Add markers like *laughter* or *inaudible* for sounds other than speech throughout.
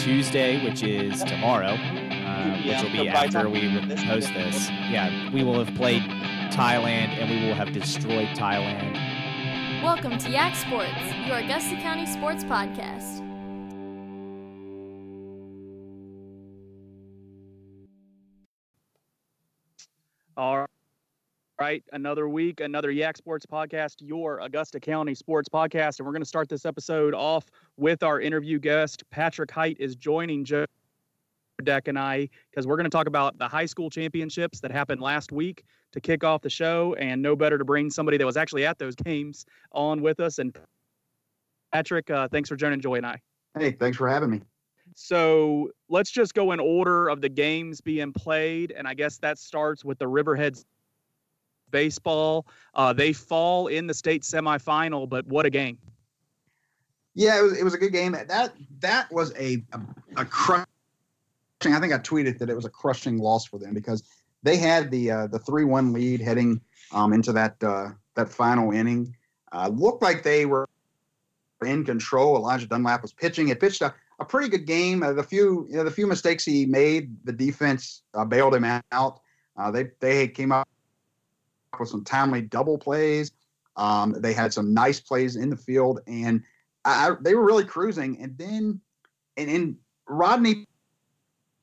Tuesday, which is tomorrow, uh, which will be after we post this. Yeah, we will have played Thailand and we will have destroyed Thailand. Welcome to Yak Sports, your Augusta County sports podcast. Right, another week, another Yak Sports podcast, your Augusta County sports podcast. And we're going to start this episode off with our interview guest. Patrick Hite is joining Joe Deck and I because we're going to talk about the high school championships that happened last week to kick off the show. And no better to bring somebody that was actually at those games on with us. And Patrick, uh, thanks for joining Joy and I. Hey, thanks for having me. So let's just go in order of the games being played. And I guess that starts with the Riverheads baseball. Uh, they fall in the state semifinal, but what a game! Yeah, it was, it was a good game. That that was a a, a crushing. I think I tweeted that it was a crushing loss for them because they had the uh, the three one lead heading um, into that uh, that final inning. Uh, looked like they were in control. Elijah Dunlap was pitching. It pitched a, a pretty good game. Uh, the few you know, the few mistakes he made, the defense uh, bailed him out. Uh, they they came up with some timely double plays. Um, they had some nice plays in the field, and I, they were really cruising. And then, and in Rodney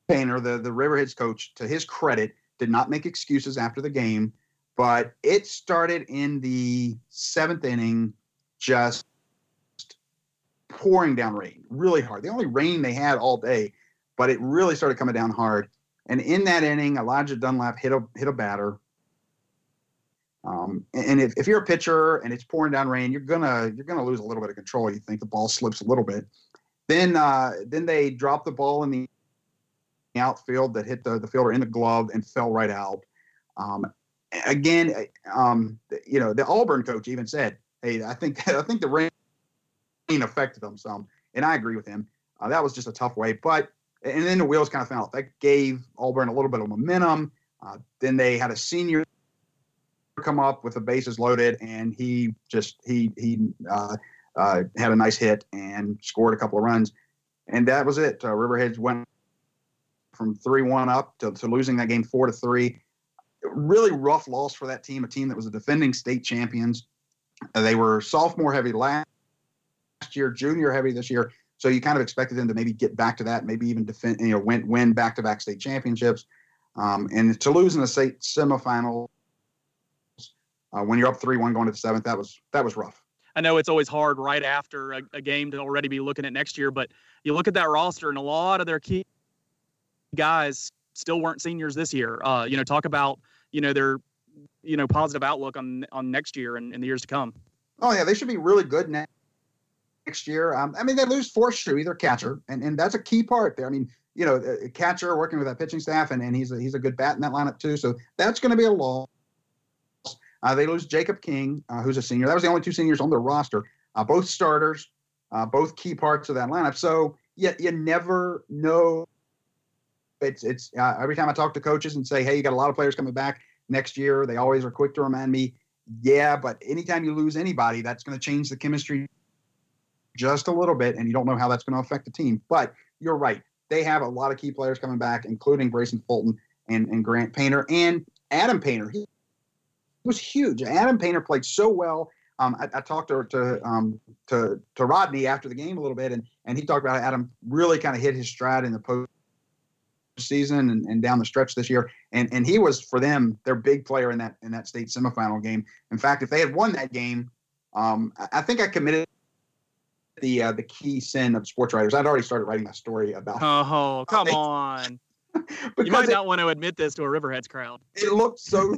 Painter, the the Riverheads coach, to his credit, did not make excuses after the game, but it started in the seventh inning, just pouring down rain, really hard. The only rain they had all day, but it really started coming down hard. And in that inning, Elijah Dunlap hit a hit a batter. Um, and if, if you're a pitcher and it's pouring down rain, you're gonna you're gonna lose a little bit of control. You think the ball slips a little bit. Then uh, then they drop the ball in the outfield that hit the, the fielder in the glove and fell right out. Um, again, um, you know the Auburn coach even said, "Hey, I think *laughs* I think the rain affected them some," and I agree with him. Uh, that was just a tough way, but and then the wheels kind of fell off. That gave Auburn a little bit of momentum. Uh, then they had a senior come up with the bases loaded, and he just he he uh, uh, had a nice hit and scored a couple of runs, and that was it. Uh, Riverheads went from three one up to, to losing that game four to three. Really rough loss for that team, a team that was the defending state champions. Uh, they were sophomore heavy last year, junior heavy this year. So you kind of expected them to maybe get back to that, maybe even defend, you know, win win back to back state championships. Um, and to lose in the state semifinal uh, when you're up three one going to the seventh, that was that was rough. I know it's always hard right after a, a, game to already be looking at next year, but you look at that roster and a lot of their key guys still weren't seniors this year. Uh, you know, talk about you know their you know positive outlook on on next year and, and the years to come. Oh yeah, they should be really good next next year. Um, I mean, they lose Forrest Shuey, their catcher, and and that's a key part there. I mean, you know, a catcher working with that pitching staff, and, and he's a, he's a good bat in that lineup too. So that's going to be a loss. Uh, they lose Jacob King, uh, who's a senior. That was the only two seniors on their roster, uh, both starters, uh, both key parts of that lineup. So you, you never know. It's it's uh, every time I talk to coaches and say, hey, you got a lot of players coming back next year. They always are quick to remind me, yeah, but anytime you lose anybody, that's going to change the chemistry just a little bit, and you don't know how that's going to affect the team. But you're right; they have a lot of key players coming back, including Grayson Fulton and, and Grant Painter and Adam Painter. He, was huge. Adam Painter played so well. Um, I, I, talked to to, um, to to Rodney after the game a little bit, and and he talked about how Adam really kind of hit his stride in the post season and, and down the stretch this year. And and he was for them their big player in that in that state semifinal game. In fact, if they had won that game, um, I, I think I committed the uh, the key sin of sports writers. I'd already started writing my story about. Oh, come *laughs* on! you might not want to admit this to a Riverheads crowd. It looked so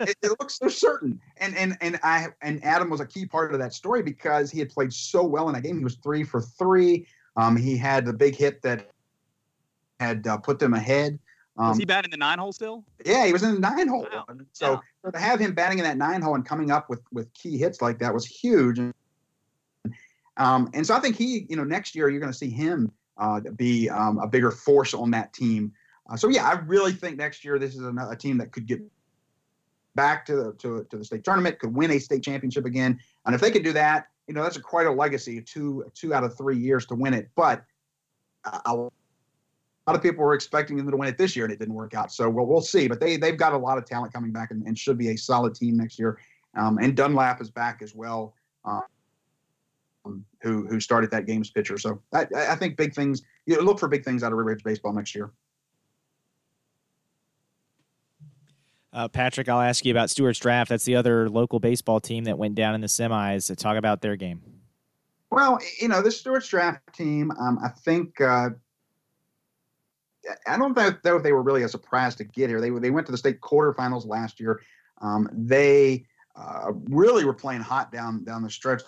it, it, looks so certain. And and and I and Adam was a key part of that story because he had played so well in that game. He was three for three. Um, he had the big hit that had uh, put them ahead. Um, was he batting the nine hole still? Yeah, he was in the nine hole. Wow. So yeah. to have him batting in that nine hole and coming up with with key hits like that was huge. Um, and so I think he, you know, next year you're going to see him uh, be um, a bigger force on that team. Uh, so yeah, I really think next year this is a, a team that could get back to the to, to the state tournament, could win a state championship again. And if they could do that, you know, that's a quite a legacy, two two out of three years to win it. But a lot of people were expecting them to win it this year, and it didn't work out. So we'll, we'll see. But they they've got a lot of talent coming back, and, and should be a solid team next year. Um, and Dunlap is back as well, um, who who started that game's pitcher. So I, I think big things. You know, look for big things out of Riverheads baseball next year. Uh, Patrick, I'll ask you about Stuarts Draft. That's the other local baseball team that went down in the semis. Talk about their game. Well, you know, the Stuarts Draft team, um, I think. Uh, I don't know if they were really a surprise to get here. They they went to the state quarterfinals last year. Um, they uh, really were playing hot down down the stretch.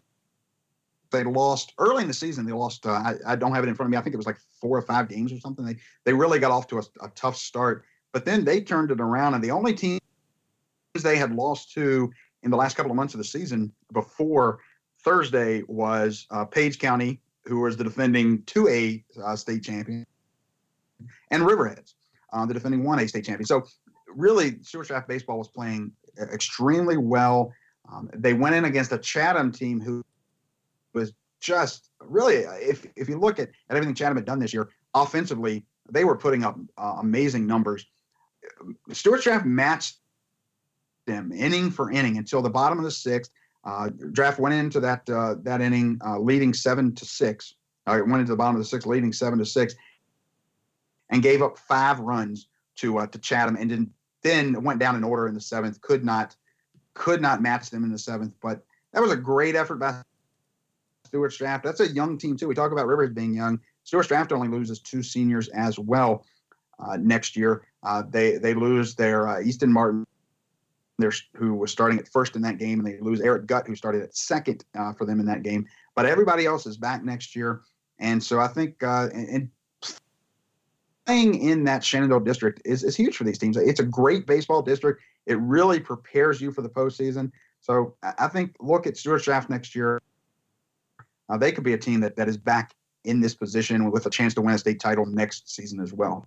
They lost early in the season. They lost. Uh, I, I, don't have it in front of me. I think it was like four or five games or something. They they really got off to a, a tough start. But then they turned it around, and the only teams they had lost to in the last couple of months of the season before Thursday was uh, Page County, who was the defending 2A uh, state champion, and Riverheads, uh, the defending 1A state champion. So really, Stuarts Draft baseball was playing extremely well. Um, they went in against a Chatham team who was just really, if if you look at, at everything Chatham had done this year, offensively, they were putting up uh, amazing numbers. Stuarts Draft matched them inning for inning until the bottom of the sixth. Uh, draft went into that uh, that inning uh, leading seven to six. Uh, went into the bottom of the sixth, leading seven to six, and gave up five runs to uh, to Chatham, and then then went down in order in the seventh. Could not could not match them in the seventh, but that was a great effort by Stuarts Draft. That's a young team too. We talk about Rivers being young. Stuarts Draft only loses two seniors as well uh, next year. Uh, they they lose their uh, Easton Martin, there's who was starting at first in that game, and they lose Eric Gutt, who started at second uh, for them in that game. But everybody else is back next year, and so I think uh, and, playing in that Shenandoah district is, is huge for these teams. It's a great baseball district. It really prepares you for the postseason. So I think look at Stuarts Draft next year. Uh, they could be a team that, that is back in this position with a chance to win a state title next season as well.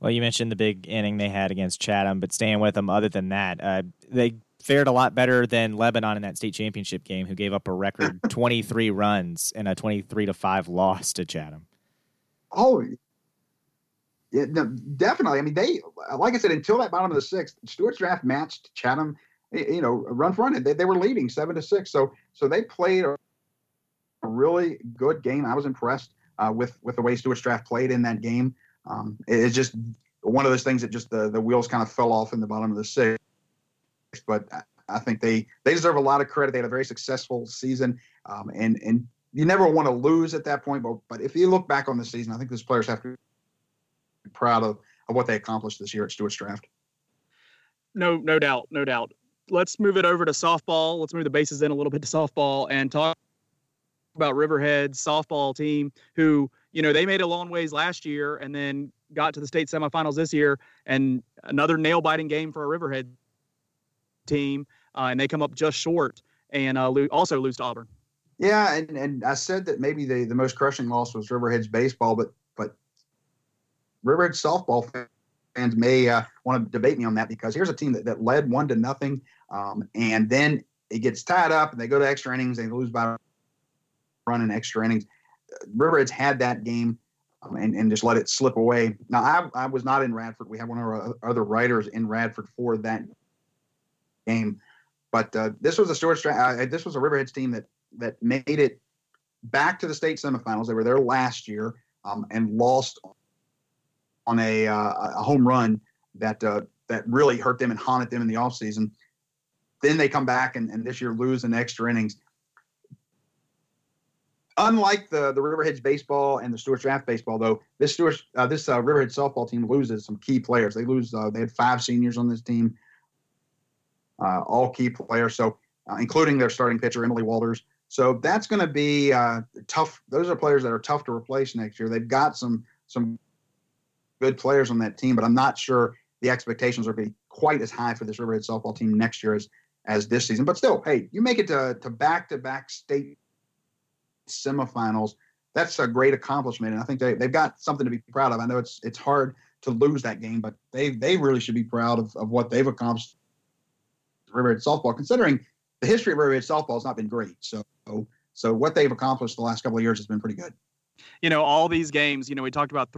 Well, you mentioned the big inning they had against Chatham, but staying with them, other than that, uh, they fared a lot better than Lebanon in that state championship game, who gave up a record *laughs* 23 runs in a 23 to 5 loss to Chatham. Oh, yeah, no, definitely. I mean, they, like I said, until that bottom of the sixth, Stuarts Draft matched Chatham, you know, run for run. They, they were leading seven to six. So, so they played a really good game. I was impressed uh, with with the way Stuarts Draft played in that game. Um, it's just one of those things that just the, the wheels kind of fell off in the bottom of the sixth. But I think they they deserve a lot of credit. They had a very successful season, um, and and you never want to lose at that point. But but if you look back on the season, I think those players have to be proud of, of what they accomplished this year at Stuarts Draft. No, no doubt, no doubt. Let's move it over to softball. Let's move the bases in a little bit to softball and talk about Riverhead's softball team, who you know, they made a long ways last year and then got to the state semifinals this year and another nail biting game for a Riverhead team. Uh, and they come up just short and uh, lo- also lose to Auburn. Yeah, and, and I said that maybe the, the most crushing loss was Riverhead's baseball, but but Riverhead softball fans may uh, want to debate me on that because here's a team that, that led one to nothing, um, and then it gets tied up and they go to extra innings, they lose by running extra innings. Riverheads had that game um, and, and just let it slip away. Now, I, I was not in Radford. We have one of our other writers in Radford for that game. But uh, this was a Stuarts, uh, this was a Riverheads team that that made it back to the state semifinals. They were there last year um, and lost on a, uh, a home run that uh, that really hurt them and haunted them in the offseason. Then they come back and, and this year lose in extra innings unlike the the Riverheads baseball and the Stuarts Draft baseball, though, this Stuarts uh, this uh, Riverhead softball team loses some key players. They lose. Uh, they had five seniors on this team, uh, all key players. So, uh, including their starting pitcher Emily Walters. So that's going to be uh, tough. Those are players that are tough to replace next year. They've got some some good players on that team, but I'm not sure the expectations are going to be quite as high for this Riverhead softball team next year as as this season. But still, hey, you make it to to back to back state semifinals. That's a great accomplishment, and I think they they've got something to be proud of. I know it's it's hard to lose that game, but they they really should be proud of, of what they've accomplished. Riverhead softball, considering the history of Riverhead softball has not been great, so so what they've accomplished the last couple of years has been pretty good. you know, all these games, you know, we talked about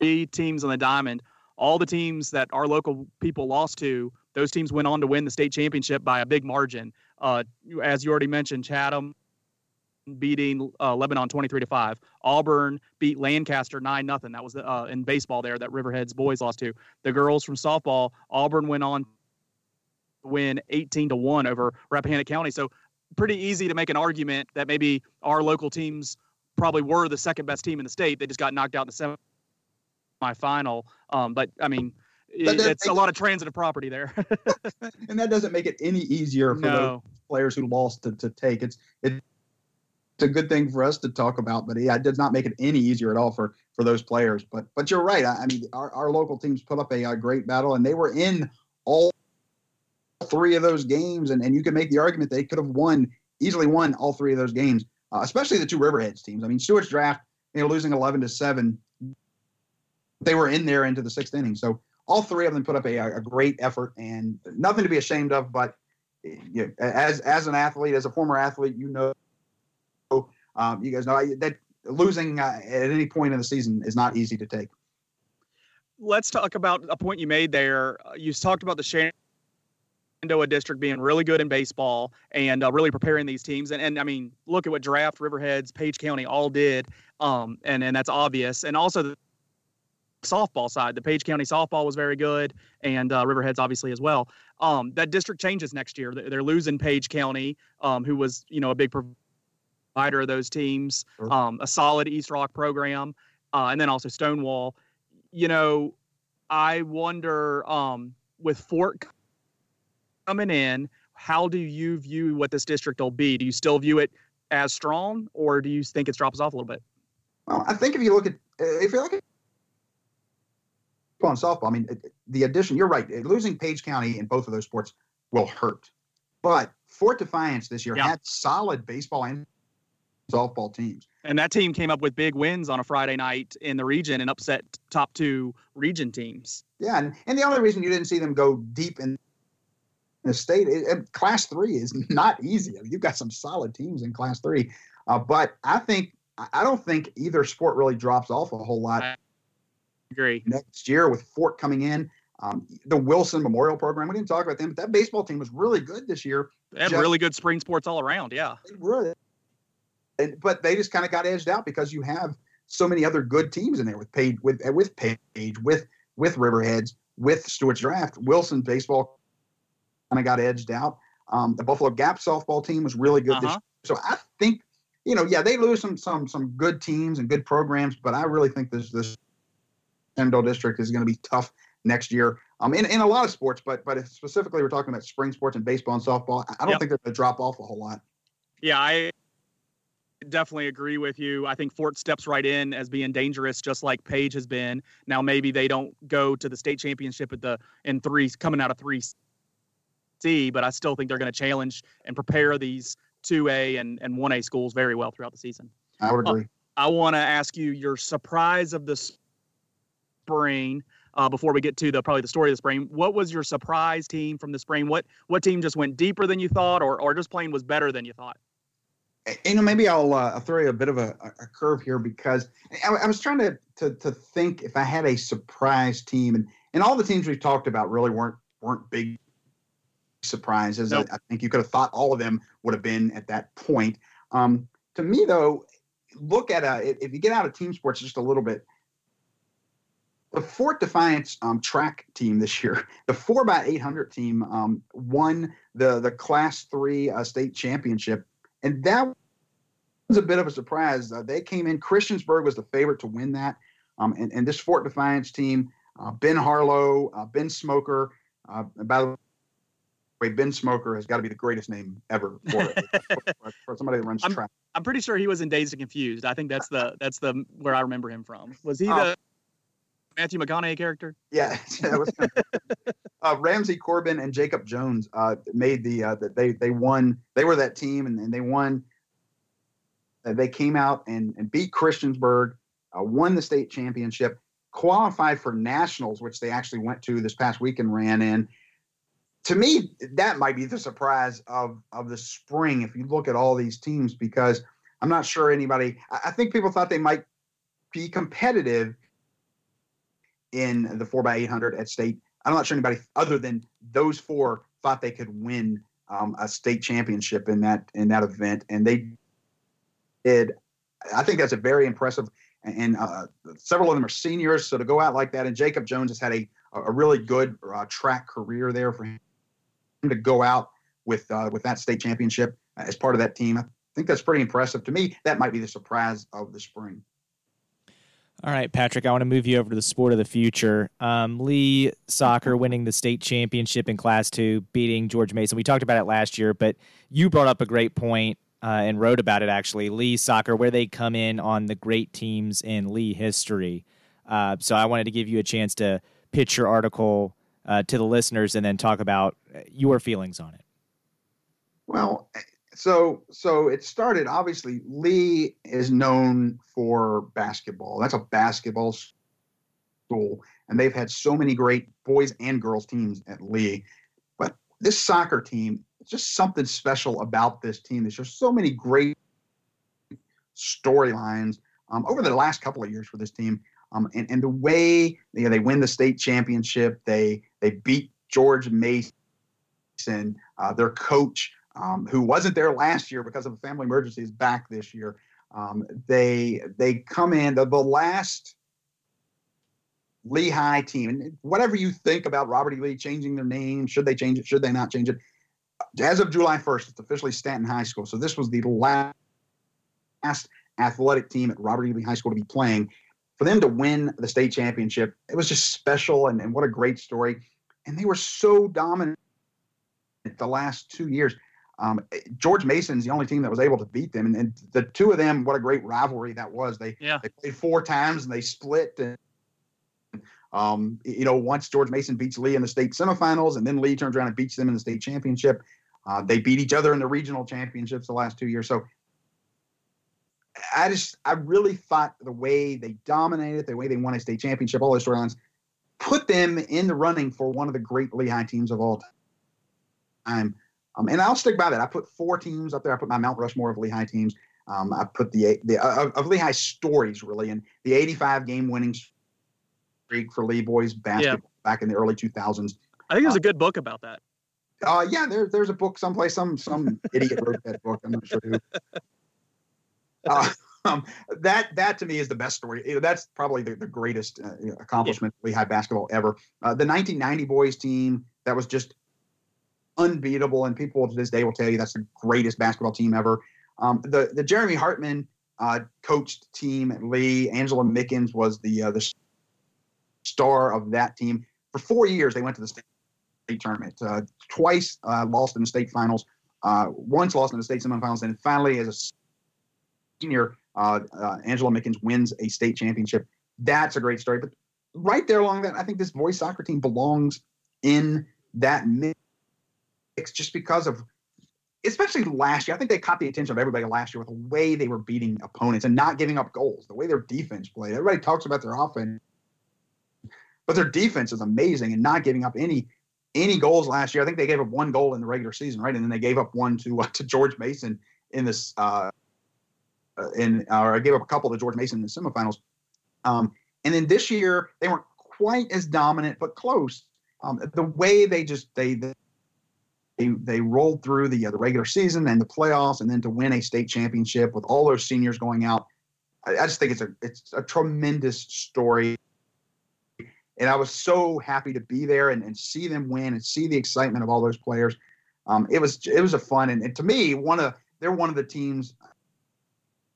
three teams on the diamond. All the teams that our local people lost to, those teams went on to win the state championship by a big margin. Uh, as you already mentioned, Chatham beating uh, Lebanon 23 to 5. Auburn beat Lancaster 9 nothing. That was the, uh, in baseball there that Riverhead's boys lost to. The girls from softball, Auburn went on to win 18 to 1 over Rappahannock County. So pretty easy to make an argument that maybe our local teams probably were the second best team in the state. They just got knocked out in the semifinal. Um, but I mean, it, it's a lot of transitive property there. *laughs* and that doesn't make it any easier for no. those players who lost to, to take. It's it's a good thing for us to talk about, but yeah, it does not make it any easier at all for for those players. But but you're right. I, I mean, our, our local teams put up a, a great battle, and they were in all three of those games, and, and you can make the argument they could have won easily won all three of those games, uh, especially the two Riverheads teams. I mean, Stuarts Draft, you know, losing 11 to seven, they were in there into the sixth inning. So all three of them put up a, a great effort and nothing to be ashamed of. But you know, as as an athlete, as a former athlete, you know, um, you guys know that losing uh, at any point in the season is not easy to take. Let's talk about a point you made there. You talked about the Shenandoah district being really good in baseball and uh, really preparing these teams. And, and I mean, look at what Draft, Riverheads, Page County all did. Um, and, and that's obvious. And also the softball side, the Page County softball was very good and uh, Riverheads obviously as well. Um, that district changes next year. They're losing Page County, um, who was, you know, a big provider of those teams, sure. Um, a solid East Rock program, uh, and then also Stonewall. You know, I wonder um, with Fort coming in, how do you view what this district will be? Do you still view it as strong, or do you think it drops off a little bit? Well, I think if you look at if you look at on softball, I mean, the addition. You're right. Losing Page County in both of those sports will hurt, but Fort Defiance this year yeah. had solid baseball and softball teams. And that team came up with big wins on a Friday night in the region and upset top two region teams. Yeah, and, and the only reason you didn't see them go deep in the state. It, class three is *laughs* not easy. I mean, you've got some solid teams in class three, uh, but I think I don't think either sport really drops off a whole lot. I agree. Next year with Fort coming in, um, the Wilson Memorial Program. We didn't talk about them, but that baseball team was really good this year. They had just, really good spring sports all around. Yeah, they really. And, but they just kind of got edged out because you have so many other good teams in there with Page, with with Page, with with Riverheads, with Stuarts Draft. Wilson baseball kind of got edged out. Um, the Buffalo Gap softball team was really good uh-huh. this year. So I think, you know, yeah, they lose some some some good teams and good programs, but I really think this this Shenandoah district is going to be tough next year. Um, in, in a lot of sports, but but specifically we're talking about spring sports and baseball and softball. I don't yep. think they're going to drop off a whole lot. Yeah, I definitely agree with you. I think Fort steps right in as being dangerous, just like Page has been. Now maybe they don't go to the state championship at the in three coming out of three C, but I still think they're going to challenge and prepare these 2A and, and 1A schools very well throughout the season. I would agree. Uh, I want to ask you your surprise of the spring uh, before we get to the probably the story of the spring. What was your surprise team from the spring? What what team just went deeper than you thought, or or just playing was better than you thought? You know, maybe I'll, uh, I'll throw you a bit of a, a curve here because I, I was trying to, to to think if I had a surprise team, and and all the teams we've talked about really weren't weren't big surprises. Nope. I, I, think you could have thought all of them would have been at that point. Um, to me, though, look at a if you get out of team sports just a little bit. The Fort Defiance um, track team this year, *laughs* the four by eight hundred team, um, won the the Class Three uh, state championship, and that was a bit of a surprise. Uh, they came in. Christiansburg was the favorite to win that, um, and, and this Fort Defiance team, uh, Ben Harlow, uh, Ben Smoker. Uh, by the way, Ben Smoker has got to be the greatest name ever *laughs* for, for, for somebody that runs I'm, track. I'm pretty sure he was in Dazed and Confused. I think that's the that's the where I remember him from. Was he oh. the Matthew McConaughey character? Yeah, *laughs* that was *laughs* uh, Ramsey Corbin and Jacob Jones uh, made the uh, they they won. They were that team, and, and they won. Uh, they came out and, and beat Christiansburg, uh, won the state championship, qualified for nationals, which they actually went to this past week and ran in to me, that might be the surprise of of the spring if you look at all these teams because I'm not sure anybody. I, I think people thought they might be competitive in the four by 800 at state. I'm not sure anybody other than those four thought they could win um, a state championship in that in that event, and they did. I think that's a very impressive, and uh, several of them are seniors. So to go out like that, and Jacob Jones has had a a really good uh, track career there for him to go out with uh, with that state championship as part of that team. I think that's pretty impressive. To me, that might be the surprise of the spring. All right, Patrick, I want to move you over to the sport of the future. Um, Lee soccer winning the state championship in Class 2, beating George Mason. We talked about it last year, but you brought up a great point uh, and wrote about it actually. Lee soccer, where they come in on the great teams in Lee history. Uh, so I wanted to give you a chance to pitch your article uh, to the listeners and then talk about your feelings on it. Well, so so it started obviously lee is known for basketball. That's a basketball school and they've had so many great boys and girls teams at lee. But this soccer team just something special about this team. There's just so many great storylines um, over the last couple of years for this team. Um, and, and the way you know, they win the state championship they they beat george mason uh, their coach um, who wasn't there last year because of a family emergency, is back this year. Um, they they come in the, the last Lee High team, and whatever you think about Robert E. Lee changing their name, should they change it? Should they not change it? As of July 1st, it's officially Staunton High School. So this was the last athletic team at Robert E. Lee High School to be playing. For them to win the state championship, it was just special, and, and what a great story. And they were so dominant the last two years. Um, George Mason's the only team that was able to beat them, and, and, the two of them, what a great rivalry that was. They yeah. they played four times and they split. And um, you know, once George Mason beats Lee in the state semifinals, and then Lee turns around and beats them in the state championship. Uh, they beat each other in the regional championships the last two years. So I just I really thought the way they dominated, the way they won a state championship, all those storylines, put them in the running for one of the great Lee High teams of all time. Um, and I'll stick by that. I put four teams up there. I put my Mount Rushmore of Lee High teams. Um, I put the the uh, of Lee High stories really, and the 85 game winning streak for Lee boys basketball yeah. back in the early 2000s. I think there's uh, a good book about that. Uh, yeah, there, there's a book someplace. Some some *laughs* idiot wrote that book. I'm not sure who. Uh, um, that that to me is the best story. That's probably the, the greatest uh, accomplishment yeah. Lee High basketball ever. Uh, the 1990 boys team that was just unbeatable, and people to this day will tell you that's the greatest basketball team ever. Um, the the Jeremy Hartman uh, coached team at Lee. Angela Mickens was the uh, the star of that team. For four years, they went to the state tournament. Uh, twice uh, lost in the state finals. Uh, once lost in the state semifinals, and finally, as a senior, uh, Angela Mickens wins a state championship. That's a great story. But right there along that, I think this boys soccer team belongs in that mix just because of especially last year. I think they caught the attention of everybody last year with the way they were beating opponents and not giving up goals, the way their defense played. Everybody talks about their offense, but their defense is amazing and not giving up any any goals last year. I think they gave up one goal in the regular season, right? And then they gave up one to uh, to George Mason in this uh, uh in or I gave up a couple to George Mason in the semifinals. Um, and then this year they weren't quite as dominant, but close. Um, the way they just they, they they, they rolled through the, uh, the regular season and the playoffs, and then to win a state championship with all those seniors going out. I, I just think it's a it's a tremendous story, and I was so happy to be there and, and see them win and see the excitement of all those players. Um, it was it was a fun and, and to me one of they're one of the teams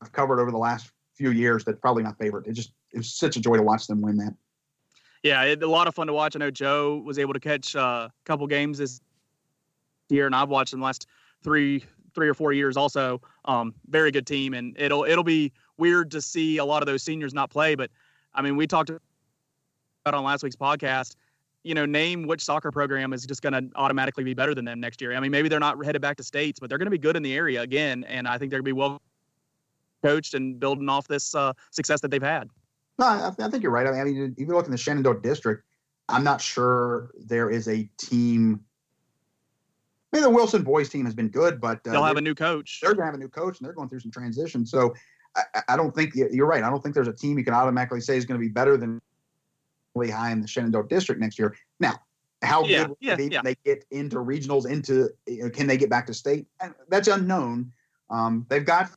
I've covered over the last few years that's probably my favorite. It just it was such a joy to watch them win that. Yeah, it, a lot of fun to watch. I know Joe was able to catch uh, a couple games this year, and I've watched them the last three three or four years also. Um, very good team, and it'll it'll be weird to see a lot of those seniors not play. But I mean, we talked about on last week's podcast. You know, name which soccer program is just going to automatically be better than them next year. I mean, maybe they're not headed back to states, but they're going to be good in the area again, and I think they're going to be well coached and building off this uh, success that they've had. No, I, I think you're right. I mean, even looking at the Shenandoah district, I'm not sure there is a team I mean, the Wilson boys team has been good, but uh, they'll have a new coach. They're going to have a new coach, and they're going through some transition. So I, I, don't think you're right. I don't think there's a team you can automatically say is going to be better than really high in the Shenandoah district next year. Now, how yeah, good yeah, yeah. they get into regionals? Into you know, can they get back to state? That's unknown. Um, they've got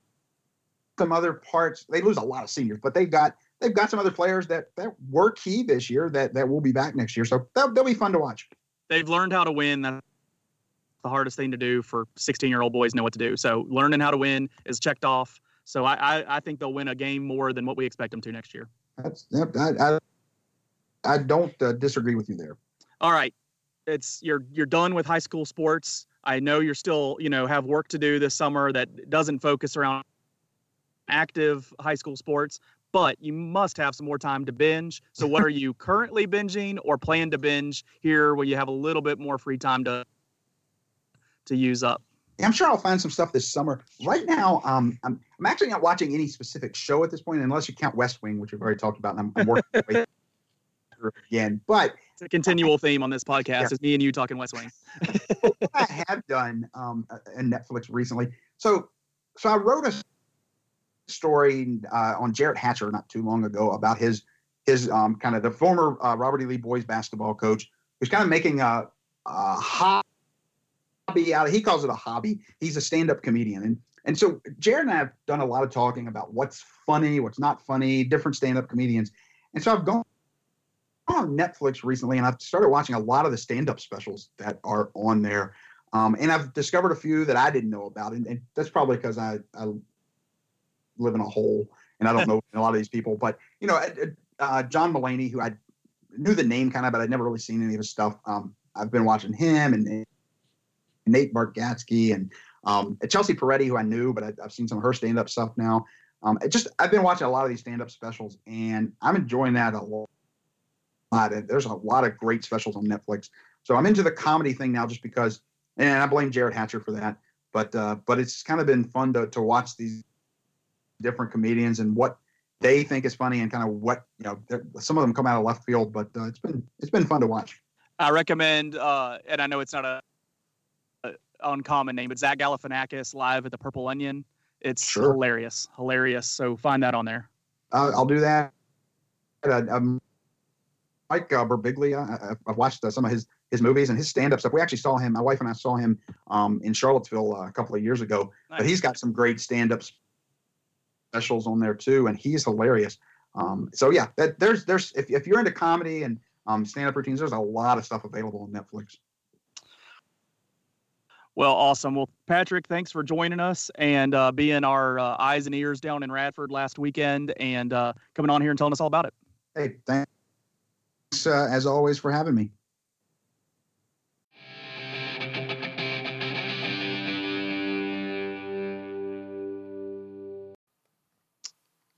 some other parts. They lose a lot of seniors, but they've got they've got some other players that that were key this year that that will be back next year. So they'll, they'll be fun to watch. They've learned how to win. That's the hardest thing to do for 16 year old boys know what to do. So learning how to win is checked off. So I, I, I think they'll win a game more than what we expect them to next year. That's I, I, I don't uh, disagree with you there. All right, it's you're you're done with high school sports. I know you're still you know have work to do this summer that doesn't focus around active high school sports, but you must have some more time to binge. So what are *laughs* you currently binging or plan to binge here when you have a little bit more free time to to use up? I'm sure I'll find some stuff this summer. Right now, um, I'm, I'm actually not watching any specific show at this point, unless you count West Wing, which we've already talked about. And I'm, I'm working again, but it's a continual theme on this podcast. Yeah. Is me and you talking West Wing. *laughs* what I have done um, in Netflix recently. So, so I wrote a story uh, on Jarrett Hatcher not too long ago about his his um, kind of the former uh, Robert E. Lee boys basketball coach who's kind of making a, a hobby out. He calls it a hobby. He's a stand up comedian, and and so Jared and I have done a lot of talking about what's funny, what's not funny, different stand up comedians, and so I've gone on Netflix recently, and I've started watching a lot of the stand-up specials that are on there. Um, and I've discovered a few that I didn't know about, and, and that's probably because I, I live in a hole and I don't *laughs* know a lot of these people. But you know, uh, John Mulaney, who I knew the name kind of, but I'd never really seen any of his stuff. Um, I've been watching him and Nate Bargatze and um, Chelsea Peretti, who I knew, but I, have seen some of her stand-up stuff now. Um, just I've been watching a lot of these stand-up specials, and I'm enjoying that a lot. There's a lot of great specials on Netflix. So I'm into the comedy thing now just because, and I blame Jared Hatcher for that. But uh, but it's kind of been fun to to watch these different comedians and what they think is funny and kind of what you know. Some of them come out of left field, but uh, it's been it's been fun to watch. I recommend, uh, and I know it's not a uncommon name, but Zach Galifianakis live at the Purple Onion. It's sure. hilarious, hilarious. So find that on there. I'll do that. I'm Mike uh, Birbiglia. I, have watched uh, some of his his movies and his stand up stuff. We actually saw him. My wife and I saw him um, in Charlottesville uh, a couple of years ago. Nice. But he's got some great stand up specials on there too, and he's hilarious. Um, so yeah, that, there's there's if if you're into comedy and um, stand up routines, there's a lot of stuff available on Netflix. Well, awesome. Well, Patrick, thanks for joining us and uh, being our uh, eyes and ears down in Radford last weekend and uh, coming on here and telling us all about it. Hey, thanks uh, as always, for having me.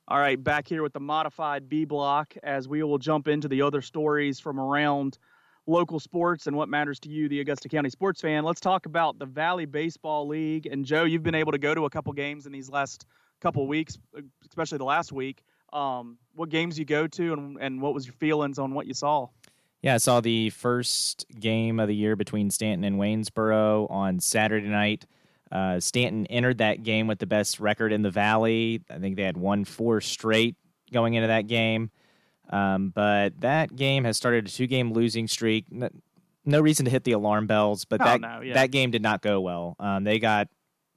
All right, back here with the modified B block as we will jump into the other stories from around local sports and what matters to you, the Augusta County sports fan. Let's talk about the Valley Baseball League. And Joe, you've been able to go to a couple games in these last couple weeks, especially the last week um, what games you go to and, and what was your feelings on what you saw? Yeah, I saw the first game of the year between Staunton and Waynesboro on Saturday night. Uh, Staunton entered that game with the best record in the Valley. I think they had won four straight going into that game. Um, but that game has started a two game losing streak. No reason to hit the alarm bells, but oh, that, no, yeah. that game did not go well. Um, they got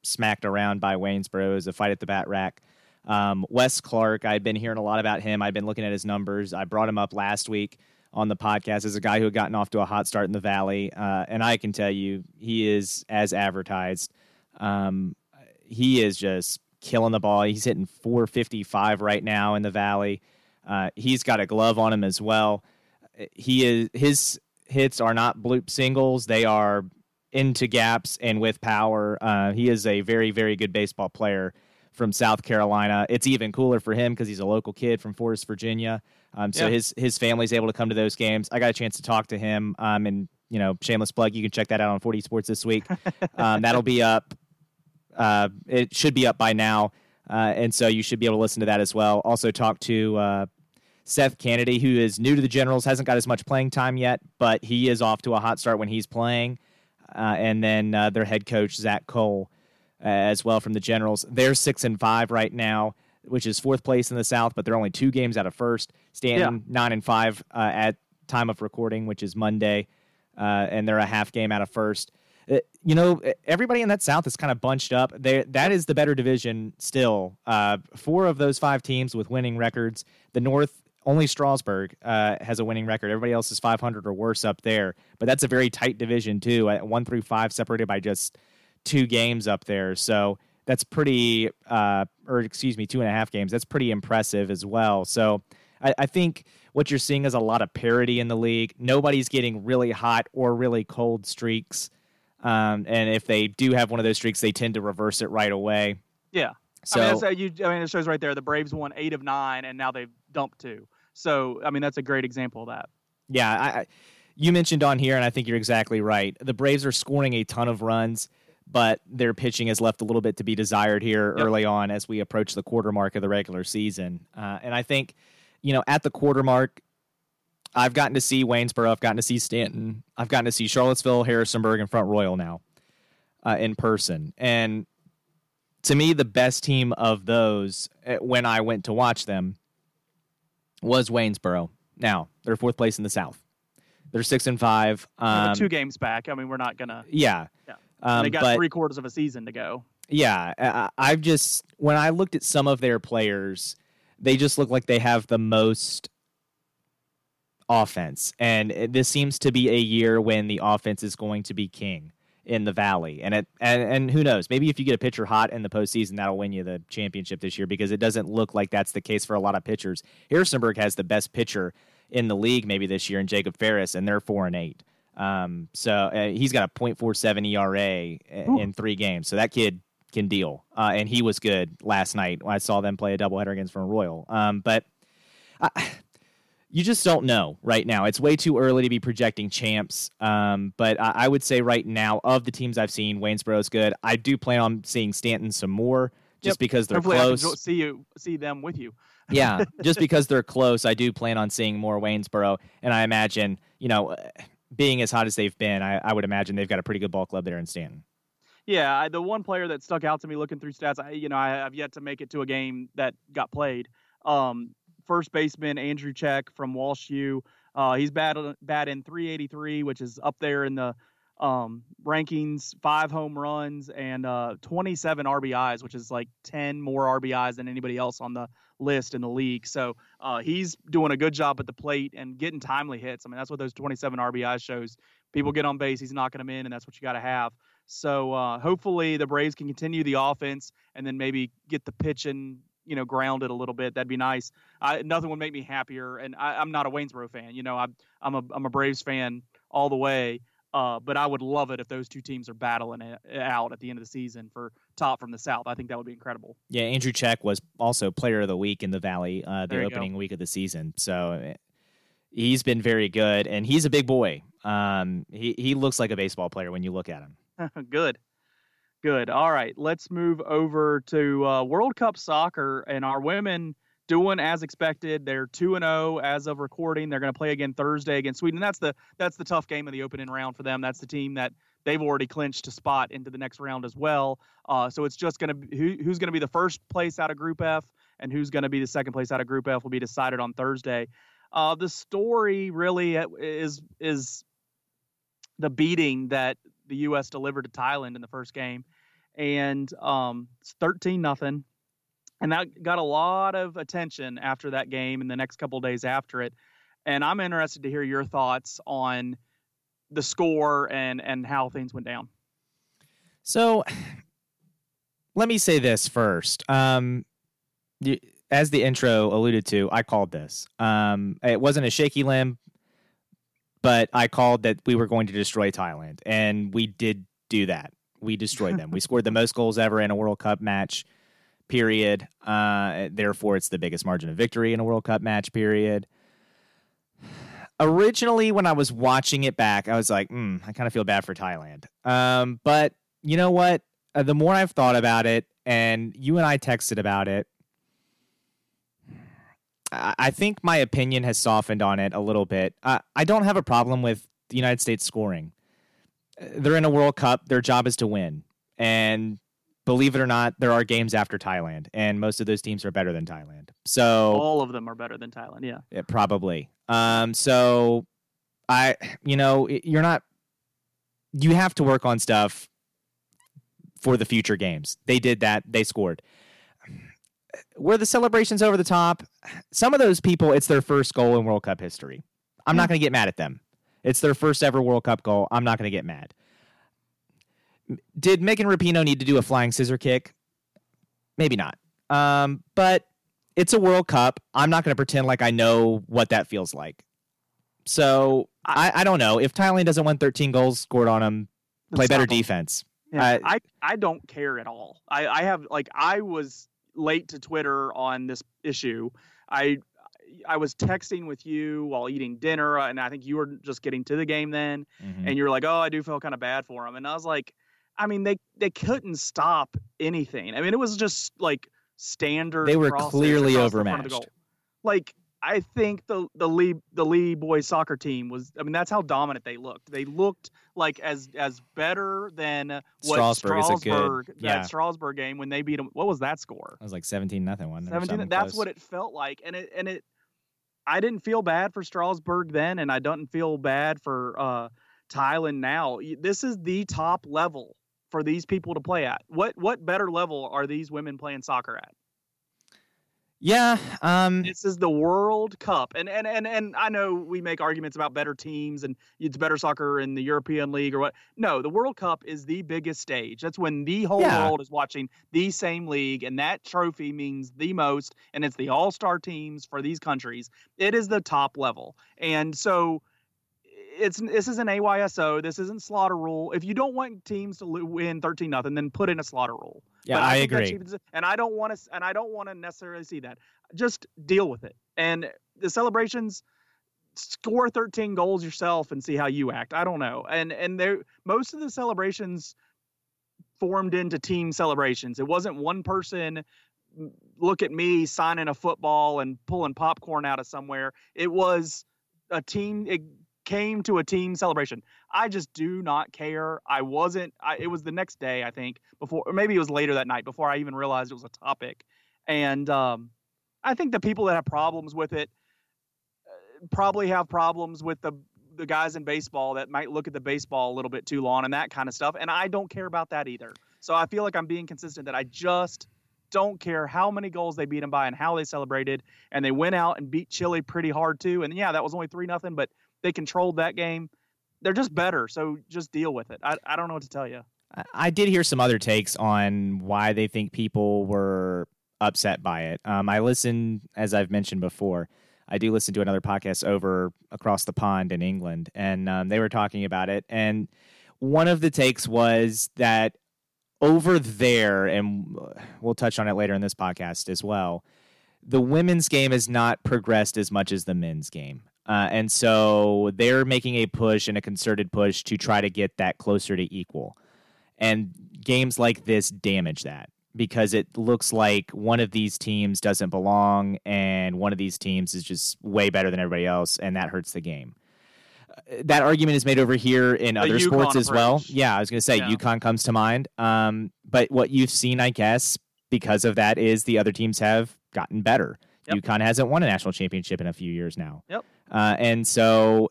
smacked around by Waynesboro as a fight at the bat rack. Um, Wes Clark, I'd been hearing a lot about him. I've been looking at his numbers. I brought him up last week on the podcast as a guy who had gotten off to a hot start in the Valley. Uh, and I can tell you, he is as advertised. Um, he is just killing the ball. He's hitting 455 right now in the Valley. Uh, he's got a glove on him as well. He is his hits are not bloop singles; they are into gaps and with power. Uh, he is a very, very good baseball player from South Carolina. It's even cooler for him because he's a local kid from Forest, Virginia. Um, so yeah. his his family's able to come to those games. I got a chance to talk to him. Um, and you know, shameless plug, you can check that out on 40 Sports this week. *laughs* Um, that'll be up. Uh, it should be up by now, uh, and so you should be able to listen to that as well. Also, talk to uh, Seth Kennedy, who is new to the Generals, hasn't got as much playing time yet, but he is off to a hot start when he's playing. uh, and then uh, their head coach Zach Cole uh, as well from the Generals. They're six and five right now, which is fourth place in the South, but they're only two games out of first. Staunton Yeah. nine and five uh, at time of recording, which is Monday, uh, and they're a half game out of first. Uh, You know, everybody in that South is kind of bunched up. They, that is the better division still. Uh, four of those five teams with winning records. The North, only Strasburg uh, has a winning record. Everybody else is 500 or worse up there. But that's a very tight division, too. Uh, One through five separated by just two games up there. So that's pretty, uh, or excuse me, two and a half games. That's pretty impressive as well. So I, I think what you're seeing is a lot of parity in the league. Nobody's getting really hot or really cold streaks. Um, and if they do have one of those streaks, they tend to reverse it right away. Yeah. So I mean, you, I mean, it shows right there. The Braves won eight of nine, and now they've dumped two. So, I mean, that's a great example of that. Yeah, I, you mentioned on here, and I think you're exactly right. The Braves are scoring a ton of runs, but their pitching has left a little bit to be desired here Yep. early on as we approach the quarter mark of the regular season. Uh, and I think, you know, at the quarter mark, I've gotten to see Waynesboro, I've gotten to see Staunton, I've gotten to see Charlottesville, Harrisonburg, and Front Royal now uh, in person. And to me, the best team of those uh, when I went to watch them was Waynesboro. Now they're fourth place in the South. They're six and five. Um, two games back. I mean, we're not gonna. yeah, Yeah. Um, they got but three quarters of a season to go. yeah, I, I've just when I looked at some of their players, they just look like they have the most offense, and this seems to be a year when the offense is going to be king in the valley. And it and, and who knows? Maybe if you get a pitcher hot in the postseason, that'll win you the championship this year because it doesn't look like that's the case for a lot of pitchers. Harrisonburg has the best pitcher in the league maybe this year in Jacob Ferris, and they're four and eight. Um, so uh, he's got a .47 ERA Ooh. in three games. So that kid can deal, uh, and he was good last night. I saw them play a doubleheader against Front Royal. Um, but I, you just don't know right now. It's way too early to be projecting champs. Um, but I, I would say right now, of the teams I've seen, Waynesboro's good. I do plan on seeing Staunton some more, just Yep. because they're Hopefully, close. see you, see them with you. *laughs* yeah, just because they're *laughs* close, I do plan on seeing more Waynesboro, and I imagine, you know, being as hot as they've been, I, I would imagine they've got a pretty good ball club there in Staunton. Yeah, I, the one player that stuck out to me looking through stats, I, you know, I have yet to make it to a game that got played. Um, first baseman Andrew Check from Walsh U. Uh, he's batting 383, which is up there in the um, rankings. Five home runs and uh, 27 RBIs, which is like 10 more RBIs than anybody else on the list in the league. So uh, he's doing a good job at the plate and getting timely hits. I mean, that's what those 27 RBIs shows. People get on base, he's knocking them in, and that's what you got to have. So uh, hopefully the Braves can continue the offense and then maybe get the pitching, you know, grounded a little bit. That'd be nice. I, nothing would make me happier. And I, I'm not a Waynesboro fan. You know, I'm I'm a I'm a Braves fan all the way. Uh, but I would love it if those two teams are battling it out at the end of the season for top from the South. I think that would be incredible. Yeah, Andrew Check was also Player of the Week in the Valley uh, the you go. opening week of the season. So uh, he's been very good, and he's a big boy. Um, he he looks like a baseball player when you look at him. *laughs* Good. Good. All right. Let's move over to uh, World Cup soccer and our women doing as expected. They're 2 and 0 as of recording. They're going to play again Thursday against Sweden. That's the that's the tough game of the opening round for them. That's the team that they've already clinched a spot into the next round as well. Uh, so it's just going to who, who's going to be the first place out of Group F and who's going to be the second place out of Group F will be decided on Thursday. Uh, the story really uh, is is the beating that the U.S. delivered to Thailand in the first game, and um, it's thirteen nothing, and that got a lot of attention after that game and the next couple days after it. And I'm interested to hear your thoughts on the score and and how things went down. So let me say this first. Um, you, as the intro alluded to, I called this. Um, it wasn't a shaky limb, but I called that we were going to destroy Thailand, and we did do that. We destroyed them. we scored the most goals ever in a World Cup match. Period. Uh, therefore, it's the biggest margin of victory in a World Cup match. Period. Originally, when I was watching it back, I was like, mm, I kind of feel bad for Thailand. Um, but you know what? Uh, the more I've thought about it, and you and I texted about it, I I think my opinion has softened on it a little bit. I I don't have a problem with the United States scoring. they're in a World Cup. Their job is to win. And believe it or not, there are games after Thailand, and most of those teams are better than Thailand. So all of them are better than Thailand. Yeah, yeah probably. Um, so I, you know, you're not. You have to work on stuff for the future games. They did that. They scored. Were the celebrations over the top? Some of those people, it's their first goal in World Cup history. I'm not going to get mad at them. It's their first ever World Cup goal. I'm not going to get mad. Did Megan Rapinoe need to do a flying scissor kick? Maybe not. Um, but it's a World Cup. I'm not going to pretend like I know what that feels like. So I, I don't know if Thailand doesn't win 13 goals scored on them. Play better defense. Yeah, uh, I I don't care at all. I I have like I was late to Twitter on this issue. I I was texting with you while eating dinner, uh, and I think you were just getting to the game then, mm-hmm. and you were like, "Oh, I do feel kind of bad for him," and I was like, "I mean, they they couldn't stop anything. I mean, it was just like standard. They were clearly overmatched. The like I think the the Lee the Lee boys soccer team was. I mean, that's how dominant they looked. They looked like as as better than what Strasburg, Strasburg good, yeah. that Strasburg game when they beat them. What was that score? It was like seventeen nothing one. Seventeen. That's close. what it felt like, and it and it. I didn't feel bad for Strasburg then, and I don't feel bad for uh, Thailand now. This is the top level for these people to play at. What what better level are these women playing soccer at? Yeah, um, this is the World Cup, and and and and I know we make arguments about better teams and it's better soccer in the European League or what. No, the World Cup is the biggest stage. That's when the whole yeah. world is watching the same league, and that trophy means the most, and it's the All Star teams for these countries. It is the top level, and so it's this is an AYSO. This isn't slaughter rule. If you don't want teams to win thirteen nothing, then put in a slaughter rule. Yeah, I, I agree. And I don't want to. And I don't want to necessarily see that. Just deal with it. And the celebrations, score thirteen goals yourself and see how you act. I don't know. And and there most of the celebrations formed into team celebrations. It wasn't one person look at me signing a football and pulling popcorn out of somewhere. It was a team it, came to a team celebration. I just do not care. I wasn't. I, it was the next day, I think, before, or maybe it was later that night before I even realized it was a topic. And um, I think the people that have problems with it uh, probably have problems with the the guys in baseball that might look at the baseball a little bit too long and that kind of stuff. And I don't care about that either. So I feel like I'm being consistent that I just don't care how many goals they beat them by and how they celebrated. And they went out and beat Chile pretty hard too. And yeah, that was only three nothing, but they controlled that game. They're just better, so just deal with it. I, I don't know what to tell you. I did hear some other takes on why they think people were upset by it. Um, I listened, as I've mentioned before, I do listen to another podcast over across the pond in England, and um, they were talking about it. And one of the takes was that over there, and we'll touch on it later in this podcast as well, the women's game has not progressed as much as the men's game. Uh, and so they're making a push and a concerted push to try to get that closer to equal. And games like this damage that because it looks like one of these teams doesn't belong and one of these teams is just way better than everybody else, and that hurts the game. Uh, that argument is made over here in the other sports as well. Yeah, I was going to say yeah. UConn comes to mind. Um, but what you've seen, I guess, because of that, is the other teams have gotten better. Yep. UConn hasn't won a national championship in a few years now. Yep. Uh, and so,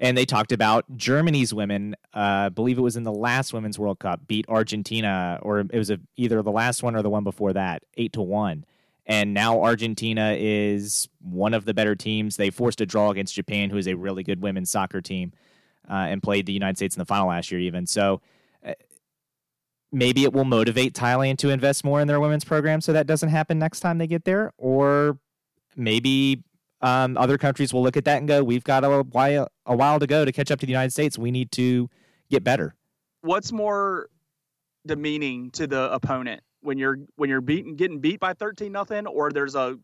and they talked about Germany's women. Uh, I believe it was in the last Women's World Cup, beat Argentina, or it was a, either the last one or the one before that, eight to one. And now Argentina is one of the better teams. They forced a draw against Japan, who is a really good women's soccer team, uh, and played the United States in the final last year, even. So uh, maybe it will motivate Thailand to invest more in their women's program so that doesn't happen next time they get there. Or maybe um, other countries will look at that and go, "We've got a while a while to go to catch up to the United States. We need to get better." What's more demeaning to the opponent when you're when you're beaten getting beat by 13 nothing or there's a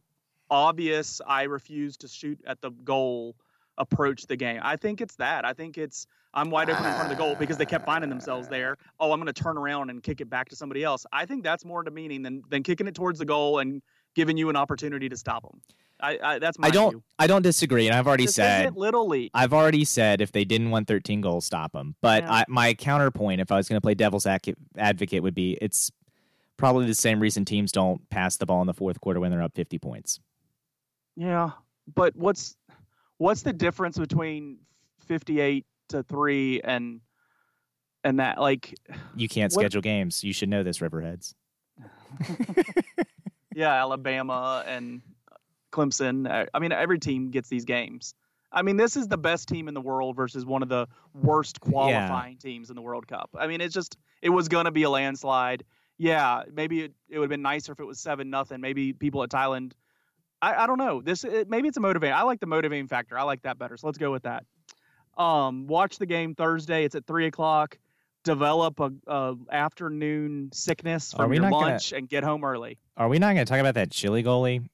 obvious I refuse to shoot at the goal approach the game. I think it's that. I think it's I'm wide open in front of the goal because they kept finding themselves there. Oh, I'm going to turn around and kick it back to somebody else. I think that's more demeaning than than kicking it towards the goal and giving you an opportunity to stop them. I, I that's my I don't. view. I don't disagree, and I've already This said. little league. I've already said if they didn't want 13 goals, stop them. But Yeah. I, my counterpoint, if I was going to play devil's advocate, would be it's probably the same reason teams don't pass the ball in the fourth quarter when they're up 50 points. Yeah, but what's what's the difference between fifty-eight to three and and that? Like, You can't What- schedule games. You should know this, Riverheads. *laughs* yeah, Alabama and Clemson. uh, I mean, every team gets these games. I mean, this is the best team in the world versus one of the worst qualifying teams in the World Cup. I mean, it's just it was going to be a landslide. Yeah, maybe it, it would have been nicer if it was seven nothing. Maybe people at Thailand. I, I don't know. This it, maybe it's a motivating. I like the motivating factor. I like that better. So let's go with that. Um, watch the game Thursday. It's at three o'clock. Develop a, a afternoon sickness from your not gonna- lunch and get home early. Are we not going to talk about that Chile goalie?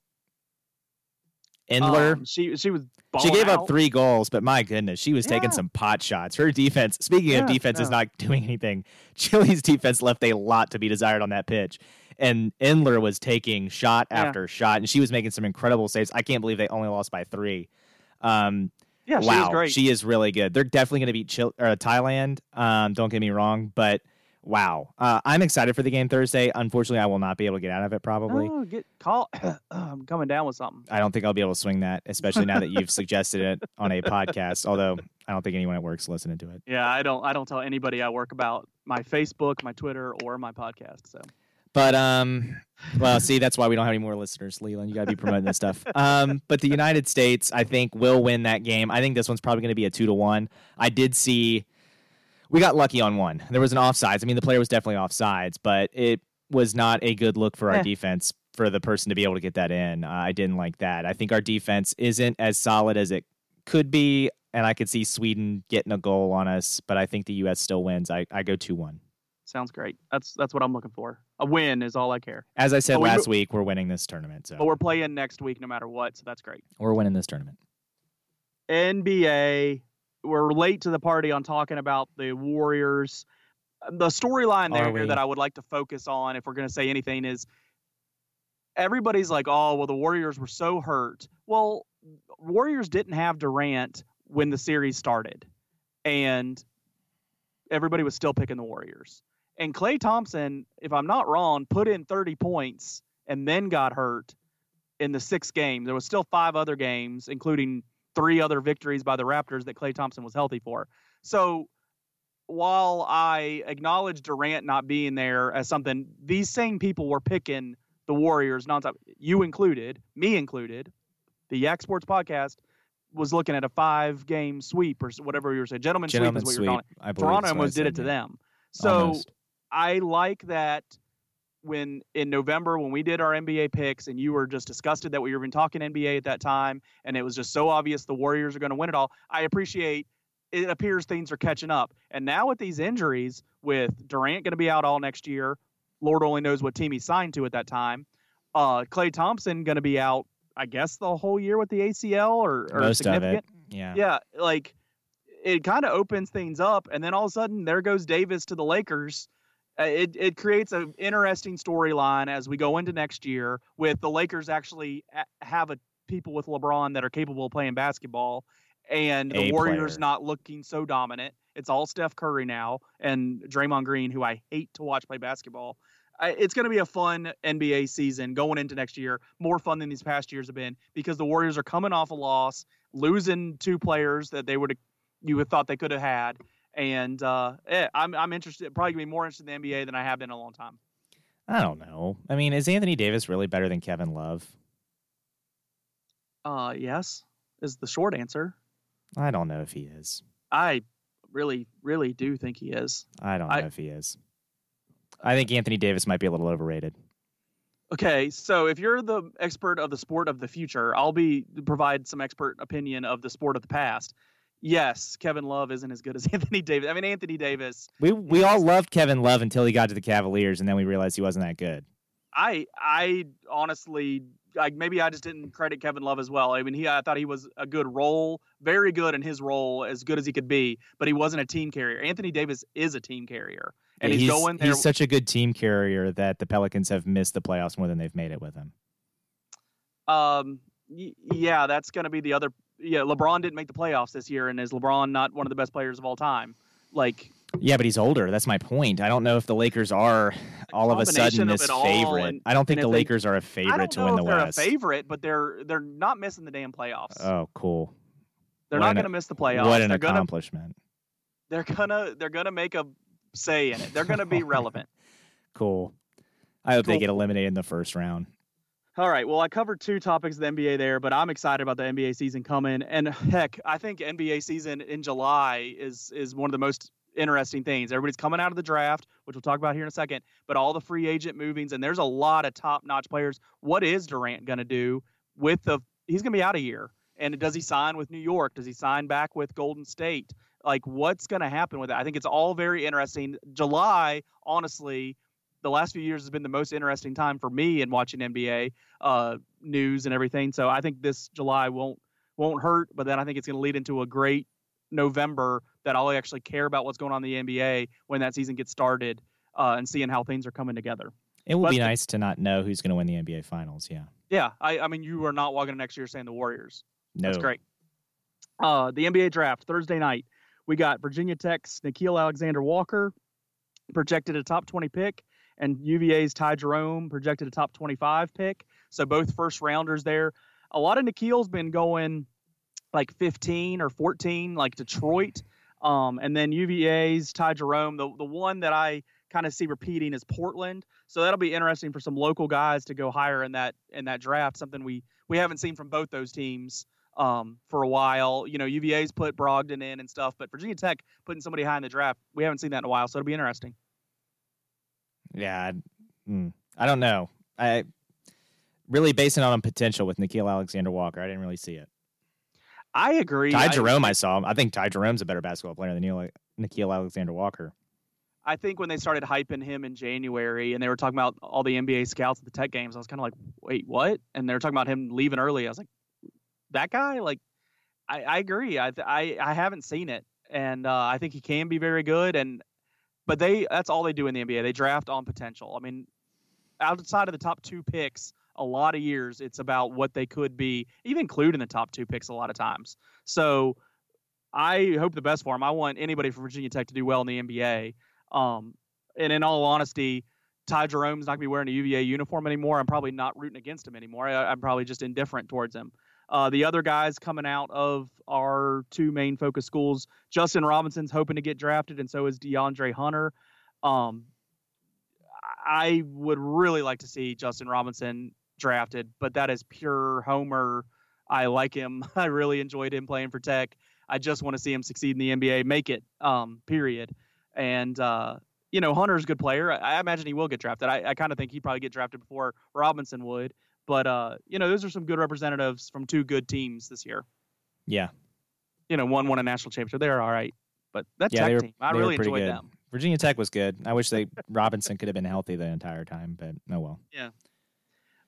Endler. Um, she she was. she gave up three goals, but my goodness, she was taking some pot shots. Her defense, speaking of Yeah, defense, is not *laughs* doing anything. Chile's defense left a lot to be desired on that pitch. And Endler was taking shot Yeah. after shot, and she was making some incredible saves. I can't believe they only lost by three. Um, Yeah, she wow, was great. she is really good. They're definitely going to beat Chile, uh, Thailand. Um, don't get me wrong, but wow, uh, I'm excited for the game Thursday. Unfortunately, I will not be able to get out of it. Probably, Oh, get call. *coughs* I'm coming down with something. I don't think I'll be able to swing that, especially now that you've suggested it on a *laughs* podcast. Although I don't think anyone at work's listening to it. Yeah, I don't. I don't tell anybody I work about my Facebook, my Twitter, or my podcast. So But um, well, see, that's why we don't have any more listeners, Leland. You got to be promoting this stuff. *laughs* Um, but the United States, I think, will win that game. I think this one's probably going to be a two to one. I did see we got lucky on one. There was an offsides. I mean, the player was definitely offsides, but it was not a good look for our Eh. defense for the person to be able to get that in. Uh, I didn't like that. I think our defense isn't as solid as it could be, and I could see Sweden getting a goal on us, but I think the U.S. still wins. I, I go two one. sounds great. That's that's what I'm looking for. A win is all I care. As I said But last mo- week, we're winning this tournament. So But we're playing next week no matter what, so that's great. we're winning this tournament. NBA. We're late to the party on talking about the Warriors. The storyline there that I would like to focus on, if we're going to say anything, is everybody's like, "Oh, well, the Warriors were so hurt." Well, Warriors didn't have Durant when the series started, and everybody was still picking the Warriors. And Klay Thompson, if I'm not wrong, put in 30 points and then got hurt in the sixth game. There was still five other games, including three other victories by the Raptors that Klay Thompson was healthy for. So while I acknowledge Durant not being there as something, these same people were picking the Warriors nonstop. You included, me included. The Yak Sports Podcast was looking at a five-game sweep or whatever you were saying. Gentlemen, Gentlemen sweep is what you're calling it. Toronto that's what I almost did it to them. So Almost. I like that when in November when we did our NBA picks and you were just disgusted that we were even talking NBA at that time and it was just so obvious the Warriors are going to win it all. I appreciate it appears things are catching up. And now with these injuries with Durant going to be out all next year, Lord only knows what team he signed to at that time. Uh Klay Thompson going to be out I guess the whole year with the ACL or, or most of significant it. Yeah. yeah, like it kind of opens things up, and then all of a sudden there goes Davis to the Lakers. Uh, It it creates an interesting storyline as we go into next year with the Lakers actually have a people with LeBron that are capable of playing basketball, and the A Warriors player. not looking so dominant. It's all Steph Curry now and Draymond Green, who I hate to watch play basketball. It's going to be a fun NBA season going into next year. More fun than these past years have been because the Warriors are coming off a loss, losing two players that they would have you would thought they could have had. And uh, eh, I'm I'm interested. Probably gonna be more interested in the NBA than I have been in a long time. I don't know. I mean, is Anthony Davis really better than Kevin Love? Uh, yes, is the short answer. I don't know if he is. I really, really do think he is. I don't know I- if he is. I think Anthony Davis might be a little overrated. Okay, so if you're the expert of the sport of the future, I'll be provide some expert opinion of the sport of the past. Yes, Kevin Love isn't as good as *laughs* Anthony Davis. I mean, Anthony Davis. We we all loved Kevin Love until he got to the Cavaliers, and then we realized he wasn't that good. I I honestly like maybe I just didn't credit Kevin Love as well. I mean, he I thought he was a good role, very good in his role, as good as he could be, but he wasn't a team carrier. Anthony Davis is a team carrier, and Yeah, he's, going there. He's such a good team carrier that the Pelicans have missed the playoffs more than they've made it with him. um, y- yeah, that's going to be the other. Yeah, LeBron didn't make the playoffs this year, and is LeBron not one of the best players of all time? Like, Yeah, but he's older. That's my point. I don't know if the Lakers are all of a sudden this favorite. and- I don't think the they- Lakers are a favorite don't to know win if the they're West. a favorite, but they're they're not missing the damn playoffs. Oh, cool. they're what not going to miss the playoffs. What an they're gonna accomplishment. they're gonna they're gonna make a say in it. They're gonna be *laughs* relevant. Cool. I hope they get eliminated in the first round. All right. Well, I covered two topics of the NBA there, but I'm excited about the NBA season coming. And heck, I think NBA season in July is is one of the most interesting things. Everybody's coming out of the draft, which we'll talk about here in a second, but all the free agent movings, and there's a lot of top notch players. What is Durant going to do with the? He's going to be out a year. And does he sign with New York? Does he sign back with Golden State? Like, what's going to happen with it? I think it's all very interesting. July, honestly, the last few years has been the most interesting time for me in watching NBA uh, news and everything. So I think this July won't won't hurt, but then I think it's going to lead into a great November that I'll actually care about what's going on in the NBA when that season gets started uh, and seeing how things are coming together. It would Plus be nice to not know who's going to win the NBA Finals. Yeah. Yeah, I, I mean, you are not walking in next year saying the Warriors. No. That's great. Uh, the NBA draft Thursday night. We got Virginia Tech's Nickeil Alexander Walker projected a top 20 pick, and UVA's Ty Jerome projected a top 25 pick. So both first rounders there. A lot of Nickeil's been going like 15 or 14, like Detroit. Um, and then UVA's Ty Jerome. The the one that I kind of see repeating is Portland. So that'll be interesting for some local guys to go higher in that in that draft. Something we we haven't seen from both those teams um, for a while. You know, UVA's put Brogdon in and stuff, but Virginia Tech putting somebody high in the draft, we haven't seen that in a while. So it'll be interesting. Yeah. I- mm, I don't know. I really basing it on potential with Nickeil Alexander Walker. I didn't really see it. I agree. Ty Jerome, I saw. I think Ty Jerome's a better basketball player than Neil, Nickeil Alexander Walker. I think when they started hyping him in January and they were talking about all the NBA scouts at the Tech games, I was kind of like, wait, what? And they were talking about him leaving early. I was like, that guy? Like, I, I agree. I, I I haven't seen it, and uh, I think he can be very good. And but they that's all they do in the NBA. They draft on potential. I mean, outside of the top two picks, a lot of years it's about what they could be, even including the top two picks a lot of times. So I hope the best for him. I want anybody from Virginia Tech to do well in the NBA. Um, and in all honesty, Ty Jerome's not going to be wearing a UVA uniform anymore. I'm probably not rooting against him anymore. I, I'm probably just indifferent towards him. Uh, the other guys coming out of our two main focus schools, Justin Robinson's hoping to get drafted, and so is DeAndre Hunter. Um, I would really like to see Justin Robinson drafted, but that is pure homer. I like him. *laughs* I really enjoyed him playing for Tech. I just want to see him succeed in the NBA, make it. Um, period. And uh, you know, Hunter's a good player. I, I imagine he will get drafted. I, I kind of think he'd probably get drafted before Robinson would. But uh, you know, those are some good representatives from two good teams this year. Yeah. You know, one won a national championship. They're all right. But that Yeah, Tech were- team, I really enjoyed good. them. Virginia Tech was good. I wish they *laughs* Robinson could have been healthy the entire time, but oh well. Yeah.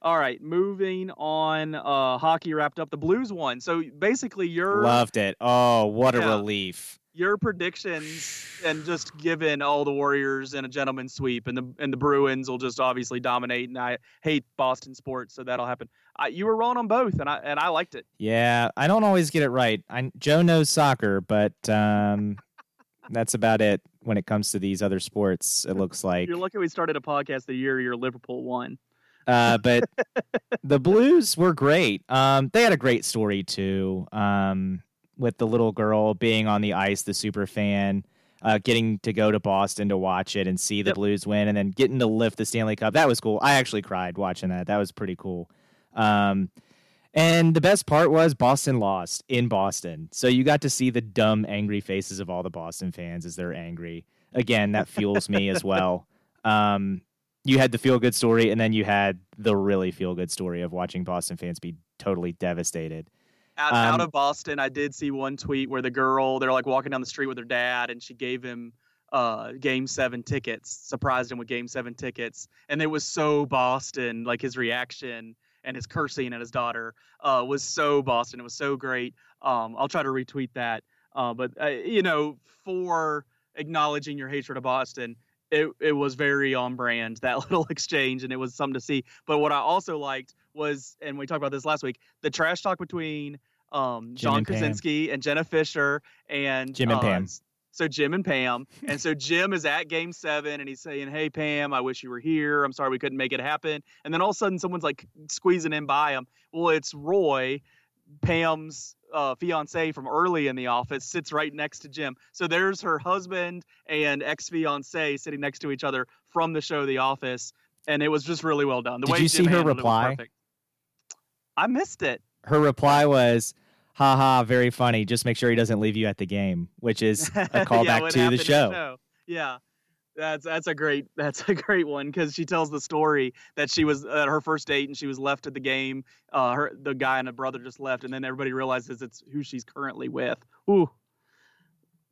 All right, moving on. Uh, hockey wrapped up. The Blues won. So basically, your Loved it. Oh, what a relief. Your predictions and just given all the Warriors and a gentleman's sweep, and the and the Bruins will just obviously dominate. And I hate Boston sports, so that'll happen. I, you were wrong on both, and I and I liked it. Yeah, I don't always get it right. I, Joe knows soccer, but um, that's about it when it comes to these other sports. It looks like. You're lucky we started a podcast the year your Liverpool won. Uh, but *laughs* the Blues were great. Um, they had a great story too. Um, with the little girl being on the ice, the super fan, uh, getting to go to Boston to watch it and see the Yep. Blues win, and then getting to lift the Stanley Cup. That was cool. I actually cried watching that. That was pretty cool. Um, and the best part was Boston lost in Boston. So you got to see the dumb, angry faces of all the Boston fans as they're angry. Again, that fuels me as well. Um, you had the feel good story, and then you had the really feel good story of watching Boston fans be totally devastated. Out, out Um, of Boston, I did see one tweet where the girl they're like walking down the street with her dad, and she gave him uh game seven tickets surprised him with game seven tickets and it was so boston like his reaction and his cursing at his daughter uh was so boston it was so great. Um i'll try to retweet that uh but uh, you know for acknowledging your hatred of boston it, it was very on brand *laughs* that little exchange and it was something to see. But what i also liked was, and we talked about this last week, the trash talk between um, Jim John and Pam. Krasinski and Jenna Fischer and Jim and uh, Pam. So Jim and Pam, *laughs* and so Jim is at Game Seven, and he's saying, "Hey Pam, I wish you were here. I'm sorry we couldn't make it happen." And then all of a sudden, someone's like squeezing in by him. Well, it's Roy, Pam's uh, fiance from early in the office, sits right next to Jim. So there's her husband and ex fiance sitting next to each other from the show The Office, and it was just really well done. The Did way you Jim see her handled it was reply? perfect. I missed it. Her reply was, haha, very funny. Just make sure he doesn't leave you at the game, which is *laughs* a callback what to the in show. Yeah, that's that's a great *laughs* that's a great one because she tells the story that she was at her first date and she was left at the game. Uh, her the guy and a brother just left, and then everybody realizes it's who she's currently with. Ooh,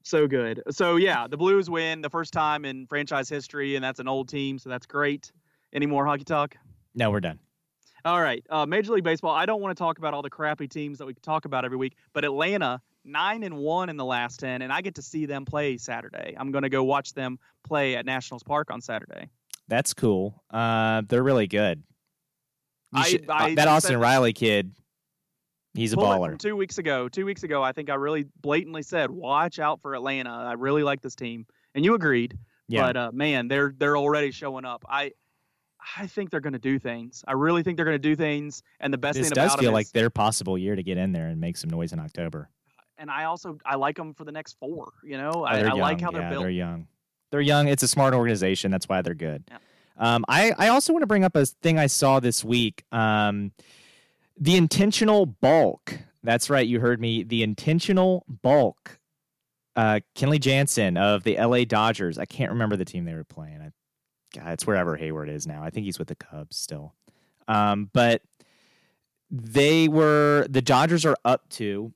so good. So yeah, the Blues win the first time in franchise history, and that's an old team, so that's great. Any more hockey talk? No, we're done. All right. Uh, Major League Baseball. I don't want to talk about all the crappy teams that we can talk about every week, but Atlanta nine and one in the last ten, and I get to see them play Saturday. I'm going to go watch them play at Nationals Park on Saturday. That's cool. Uh, they're really good. I- should- uh, I that Austin said- Riley kid, he's a baller. two weeks ago. Two weeks ago, I think I really blatantly said, "Watch out for Atlanta." I really like this team, and you agreed. Yeah. But uh, man, they're they're already showing up. I I think they're going to do things. I really think they're going to do things. And the best thing about this thing does about feel like is, their possible year to get in there and make some noise in October. and I also I like them for the next four. You know, Oh, I, I like how they're yeah, built. They're young. They're young. It's a smart organization. That's why they're good. Yeah. Um, I, I also want to bring up a thing I saw this week. Um, the intentional balk. That's right. You heard me. The intentional balk. Uh, Kenley Jansen of the LA Dodgers. I can't remember the team they were playing. I, God, it's wherever Heyward is now. I think he's with the Cubs still. Um, but they were the Dodgers are up to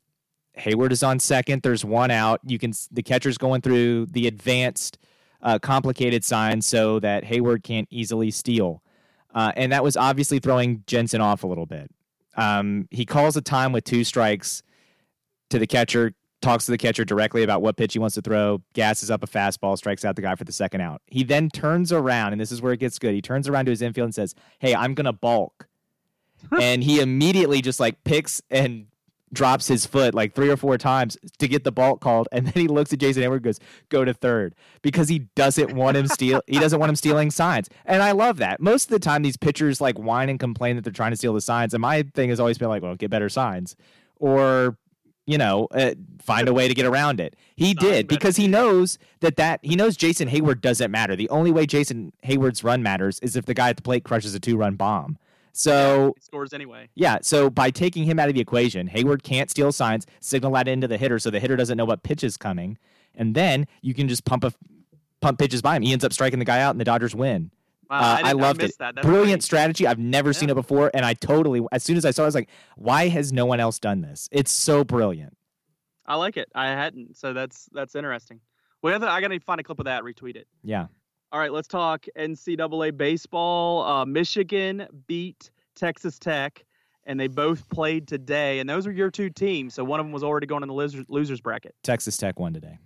Heyward is on second. There's one out. You can the catcher's going through the advanced, uh, complicated signs so that Heyward can't easily steal, uh, and that was obviously throwing Jansen off a little bit. Um, he calls a time with two strikes to the catcher. Talks to the catcher directly about what pitch he wants to throw. Gasses up a fastball, strikes out the guy for the second out. He then turns around, and this is where it gets good. He turns around to his infield and says, "Hey, I'm gonna balk. and he immediately just like picks and drops his foot like three or four times to get the balk called, and then he looks at Jason Heyward and goes, "Go to third because he doesn't want him steal. he doesn't want him stealing signs, and I love that. Most of the time, these pitchers like whine and complain that they're trying to steal the signs, and my thing has always been like, "Well, get better signs," or you know, uh, find a way to get around it. He Sign did because he knows that that he knows Jason Heyward doesn't matter. The only way Jason Heyward's run matters is if the guy at the plate crushes a two-run bomb. So He scores anyway. yeah, so by taking him out of the equation, Heyward can't steal signs, signal that into the hitter so the hitter doesn't know what pitch is coming, and then you can just pump a pump pitches by him. He ends up striking the guy out, and the Dodgers win. Wow, Uh, I, I, loved it. That. That's Brilliant great. strategy. I've never seen it before, and I totally, as soon as I saw, it, I was like, "Why has no one else done this?" It's so brilliant. I like it. I hadn't, so that's that's interesting. Well, I th- I gotta find a clip of that, retweet it. Yeah, All right, let's talk NCAA baseball. Uh, Michigan beat Texas Tech, and they both played today. And those are your two teams. So one of them was already going in the losers, losers bracket. Texas Tech won today,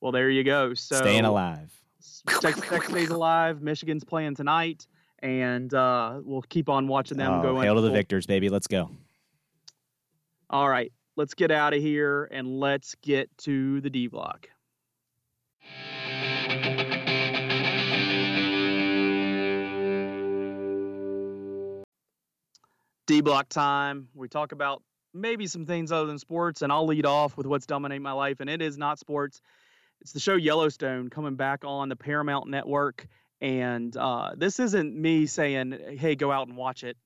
Well, there you go. So staying alive. Texas Tech stays alive. Michigan's playing tonight, and uh, we'll keep on watching them Oh, go. hail to the victors, baby. Let's go. All right, let's get out of here and let's get to the D block. D block time. We talk about maybe some things other than sports, and I'll lead off with what's dominating my life, and it is not sports. It's the show Yellowstone coming back on the Paramount Network. And uh, this isn't me saying, hey, go out and watch it.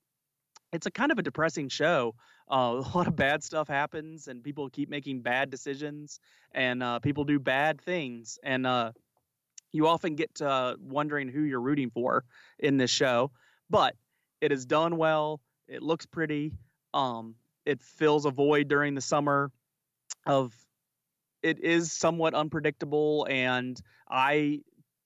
It's a kind of a depressing show. Uh, *laughs* a lot of bad stuff happens, and people keep making bad decisions, and uh, people do bad things. And uh, you often get uh, wondering who you're rooting for in this show. But it is done well. It looks pretty. Um, it fills a void during the summer of it is somewhat unpredictable and I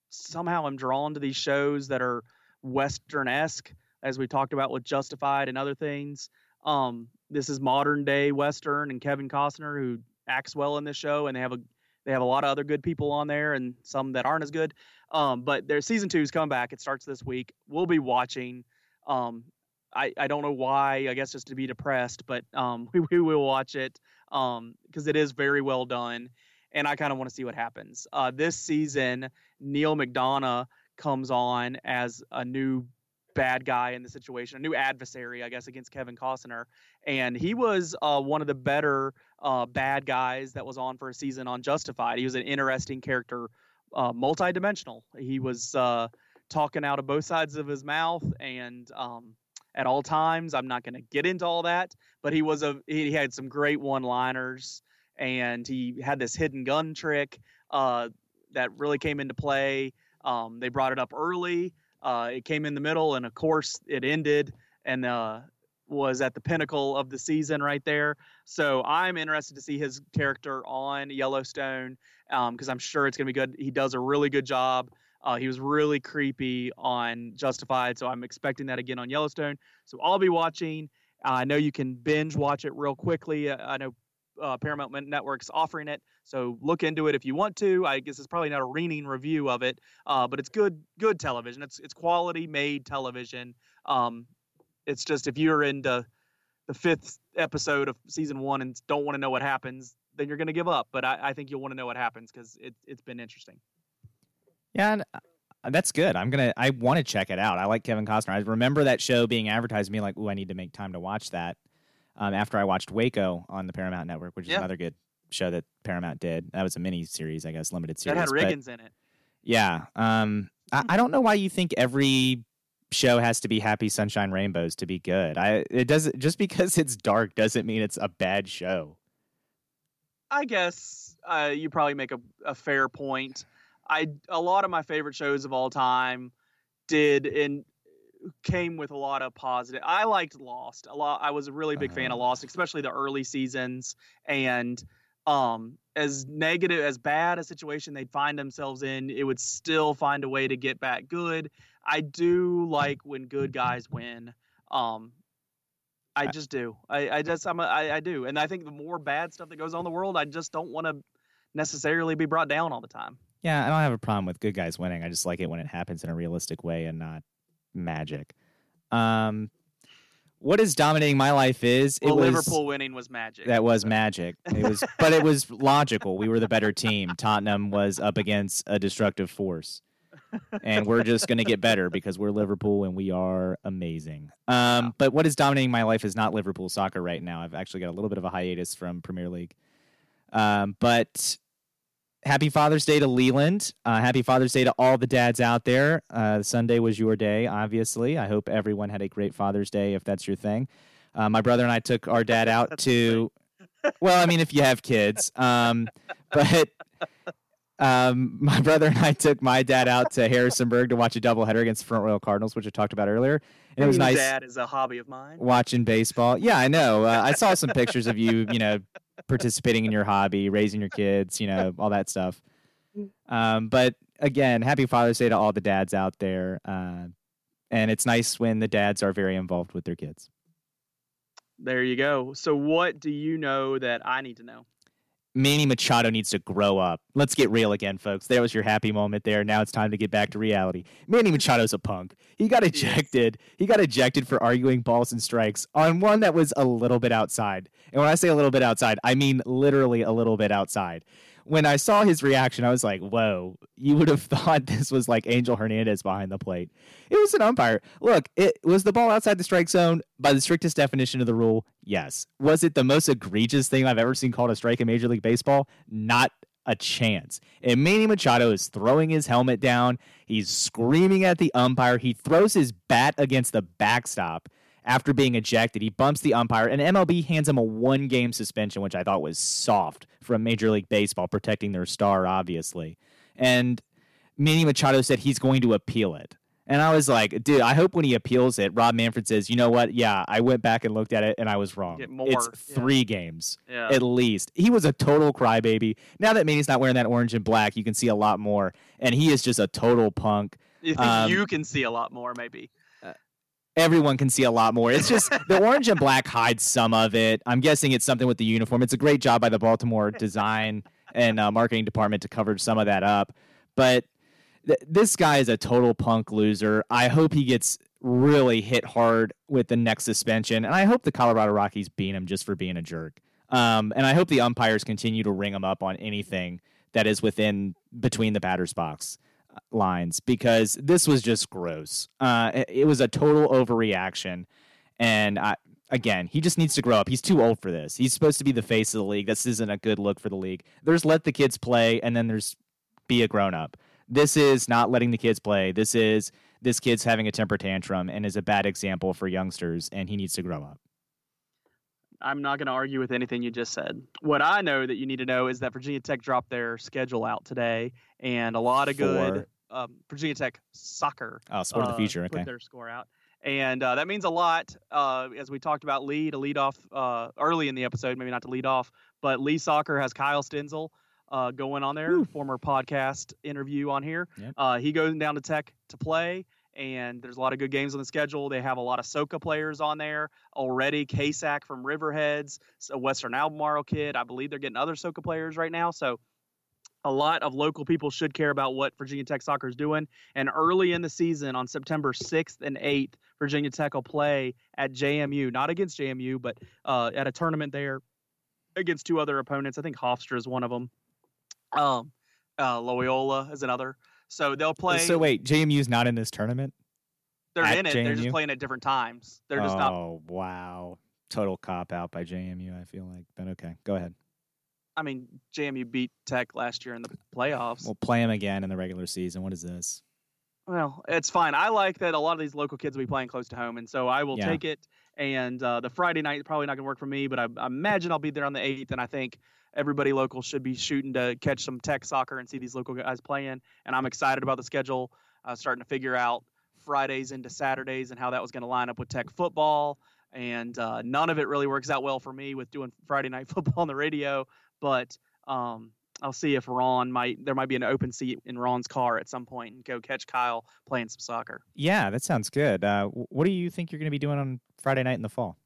somehow am drawn to these shows that are western-esque as we talked about with Justified and other things. Um, this is modern day western and Kevin Costner who acts well in this show and they have a they have a lot of other good people on there and some that aren't as good. Um, but their season two is coming back. It starts this week. We'll be watching. Um, I, I don't know why. I guess just to be depressed, but um, *laughs* we, we will watch it because um, it is very well done, and I kind of want to see what happens. Uh, this season, Neal McDonough comes on as a new bad guy in the situation, a new adversary, I guess, against Kevin Costner. And he was uh, one of the better uh, bad guys that was on for a season on Justified. He was an interesting character, uh, multidimensional. He was uh, talking out of both sides of his mouth and um, at all times. I'm not going to get into all that, but he was a he had some great one-liners and he had this hidden gun trick uh, that really came into play. Um, they brought it up early uh, it came in the middle, and of course, it ended and uh, was at the pinnacle of the season right there. So I'm interested to see his character on Yellowstone because um, I'm sure it's going to be good. He does a really good job. Uh, he was really creepy on Justified, so I'm expecting that again on Yellowstone. So I'll be watching. Uh, I know you can binge watch it real quickly. I know uh, Paramount Network's offering it. So look into it if you want to. I guess it's probably not a reaming review of it, uh, but it's good good television. It's it's quality made television. Um, it's just if you're into the fifth episode of season one and don't want to know what happens, then you're going to give up. But I, I think you'll want to know what happens because it, it's been interesting. Yeah, and uh, that's good. I'm gonna. I want to check it out. I like Kevin Costner. I remember that show being advertised to me like, oh, I need to make time to watch that." um, after I watched Waco on the Paramount Network, which is yeah. another good show that Paramount did. That was a mini series, I guess, limited series. That had Riggins in it. Yeah. Um, I, I, don't know why you think every show has to be happy sunshine rainbows to be good. I it doesn't just because it's dark doesn't mean it's a bad show. I guess uh, you probably make a, a fair point. I a lot of my favorite shows of all time did and came with a lot of positive. I liked Lost a lot. I was a really big uh-huh. fan of uh-huh. Lost, especially the early seasons. And um, as negative, as bad a situation they'd find themselves in, it would still find a way to get back good. I do like when good guys win. Um, I just do. I, I just I'm a, I, I do, and I think the more bad stuff that goes on in the world, I just don't want to necessarily be brought down all the time. Yeah, I don't have a problem with good guys winning. I just like it when it happens in a realistic way and not magic. Um, what is dominating my life is well, it was Liverpool winning was magic. That was magic. *laughs* It was, but it was logical. We were the better team. Tottenham was up against a destructive force, and we're just going to get better because we're Liverpool and we are amazing. Um, but what is dominating my life is not Liverpool soccer right now. I've actually got a little bit of a hiatus from Premier League, um, but happy Father's Day to Leland. Uh, happy Father's Day to all the dads out there. Uh, Sunday was your day, obviously. I hope everyone had a great Father's Day if that's your thing. Uh, my brother and I took our dad *laughs* out to, well, I mean, if you have kids, um, *laughs* but um, *laughs* my brother and I took my dad out to Harrisonburg to watch a doubleheader against the Front Royal Cardinals, which I talked about earlier. And it was nice. Dad is a hobby of mine. Watching baseball. Yeah, I know. Uh, I saw some pictures of you, you know, participating in your hobby, raising your kids, you know, all that stuff. Um, but again, happy Father's Day to all the dads out there. Uh, and it's nice when the dads are very involved with their kids. There you go. So, what do you know that I need to know? Manny Machado needs to grow up. Let's get real again, folks. There was your happy moment there. Now it's time to get back to reality. Manny Machado's a punk. He got ejected. He got ejected for arguing balls and strikes on one that was a little bit outside. And when I say a little bit outside, I mean literally a little bit outside when I saw his reaction, I was like, whoa, you would have *laughs* thought this was like Angel Hernandez behind the plate. It was an umpire. Look, it was the ball outside the strike zone by the strictest definition of the rule. Yes. Was it the most egregious thing I've ever seen called a strike in Major League Baseball? Not a chance. And Manny Machado is throwing his helmet down. He's screaming at the umpire. He throws his bat against the backstop after being ejected. He bumps the umpire, and MLB hands him a one game suspension, which I thought was soft from Major League Baseball, protecting their star, obviously. And Manny Machado said he's going to appeal it. And I was like, dude, I hope when he appeals it, Rob Manfred says, you know what? Yeah, I went back and looked at it and I was wrong. It's three yeah. games yeah. at least. He was a total crybaby. Now that Manny's not wearing that orange and black, you can see a lot more. And he is just a total punk. *laughs* You think um, you can see a lot more, maybe? Everyone can see a lot more. It's just the orange and black hides some of it. I'm guessing it's something with the uniform. It's a great job by the Baltimore design and uh, marketing department to cover some of that up. But th- this guy is a total punk loser. I hope he gets really hit hard with the next suspension. And I hope the Colorado Rockies beat him just for being a jerk. Um, and I hope the umpires continue to ring him up on anything that is within between the batter's box lines because this was just gross. Uh, it, it was a total overreaction. And I, again, he just needs to grow up. He's too old for this. He's supposed to be the face of the league. This isn't a good look for the league. There's let the kids play, and then there's be a grown up. This is not letting the kids play. This is this kid's having a temper tantrum and is a bad example for youngsters, and he needs to grow up. I'm not going to argue with anything you just said. What I know that you need to know is that Virginia Tech dropped their schedule out today, and a lot of good um, Virginia Tech soccer. Oh, Sport uh, of the uh, Future. Okay. Put their score out and uh, that means a lot. Uh, as we talked about, Lee to lead off uh, early in the episode, maybe not to lead off, but Lee Soccer has Kyle Stenzel uh, going on there, former podcast interview on here. Yep. Uh, he goes down to Tech to play, and there's a lot of good games on the schedule. They have a lot of SoCa players on there already. Kasak from Riverheads, a Western Albemarle kid. I believe they're getting other SoCa players right now. So a lot of local people should care about what Virginia Tech soccer is doing. And early in the season, on September 6th and 8th, Virginia Tech will play at JMU, not against JMU, but uh, at a tournament there against two other opponents. I think Hofstra is one of them. Um, uh, Loyola is another. So they'll uh, play. So wait, JMU's not in this tournament. They're in it. JMU? They're just playing at different times. They're just oh, not. Oh wow! Total cop out by JMU. I feel like, but okay, go ahead. I mean, JMU beat Tech last year in the playoffs. We'll play them again in the regular season. What is this? Well, it's fine. I like that a lot of these local kids will be playing close to home, and so I will yeah. take it. And uh, the Friday night probably not going to work for me, but I, I, imagine I'll be there on the eighth, and I think everybody local should be shooting to catch some Tech soccer and see these local guys playing. And I'm excited about the schedule. Uh, starting to figure out Fridays into Saturdays and how that was going to line up with Tech football. And uh, none of it really works out well for me with doing Friday night *laughs* football on the radio but um, I'll see if Ron might there might be an open seat in Ron's car at some point and go catch Kyle playing some soccer. Yeah, that sounds good. Uh, what do you think you're going to be doing on Friday night in the fall?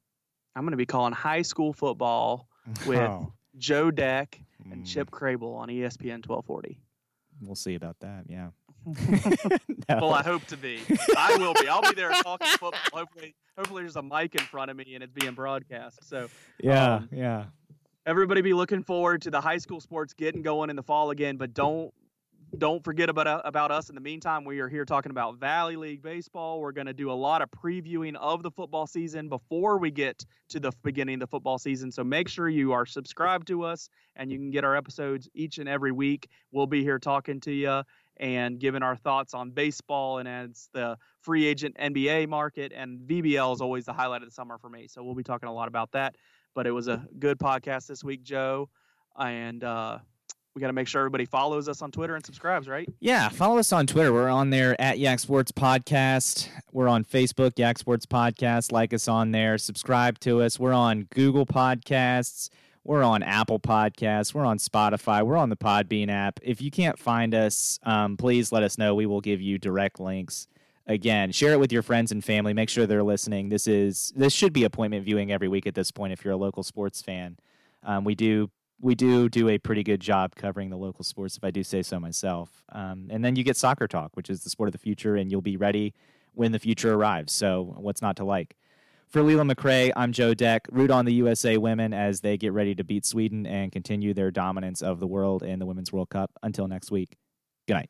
I'm going to be calling high school football *laughs* with oh. Joe Deck and mm. Chip Crable on ESPN 1240. We'll see about that. Yeah. *laughs* *laughs* no. Well, I hope to be. I will be. I'll be there talking football. Hopefully, hopefully there's a mic in front of me and it's being broadcast. So yeah, um, yeah everybody be looking forward to the high school sports getting going in the fall again. But don't don't forget about uh, about us. In the meantime, we are here talking about Valley League baseball. We're going to do a lot of previewing of the football season before we get to the beginning of the football season. So make sure you are subscribed to us, and you can get our episodes each and every week. We'll be here talking to you and giving our thoughts on baseball and as the free agent NBA market and VBL is always the highlight of the summer for me. So we'll be talking a lot about that. But it was a good podcast this week, Joe. And uh, we got to make sure everybody follows us on Twitter and subscribes, right? Yeah, follow us on Twitter. We're on there at Yak Sports Podcast. We're on Facebook, Yak Sports Podcast. Like us on there. Subscribe to us. We're on Google Podcasts. We're on Apple Podcasts. We're on Spotify. We're on the Podbean app. If you can't find us, um, please let us know. We will give you direct links again share it with your friends and family make sure they're listening this is this should be appointment viewing every week at this point if you're a local sports fan um, we do we do do a pretty good job covering the local sports if i do say so myself um, and then you get soccer talk which is the sport of the future and you'll be ready when the future arrives so what's not to like for Leland McRae, I'm Joe Deck. Root on the USA women as they get ready to beat Sweden and continue their dominance of the world in the Women's World Cup. Until next week, good night.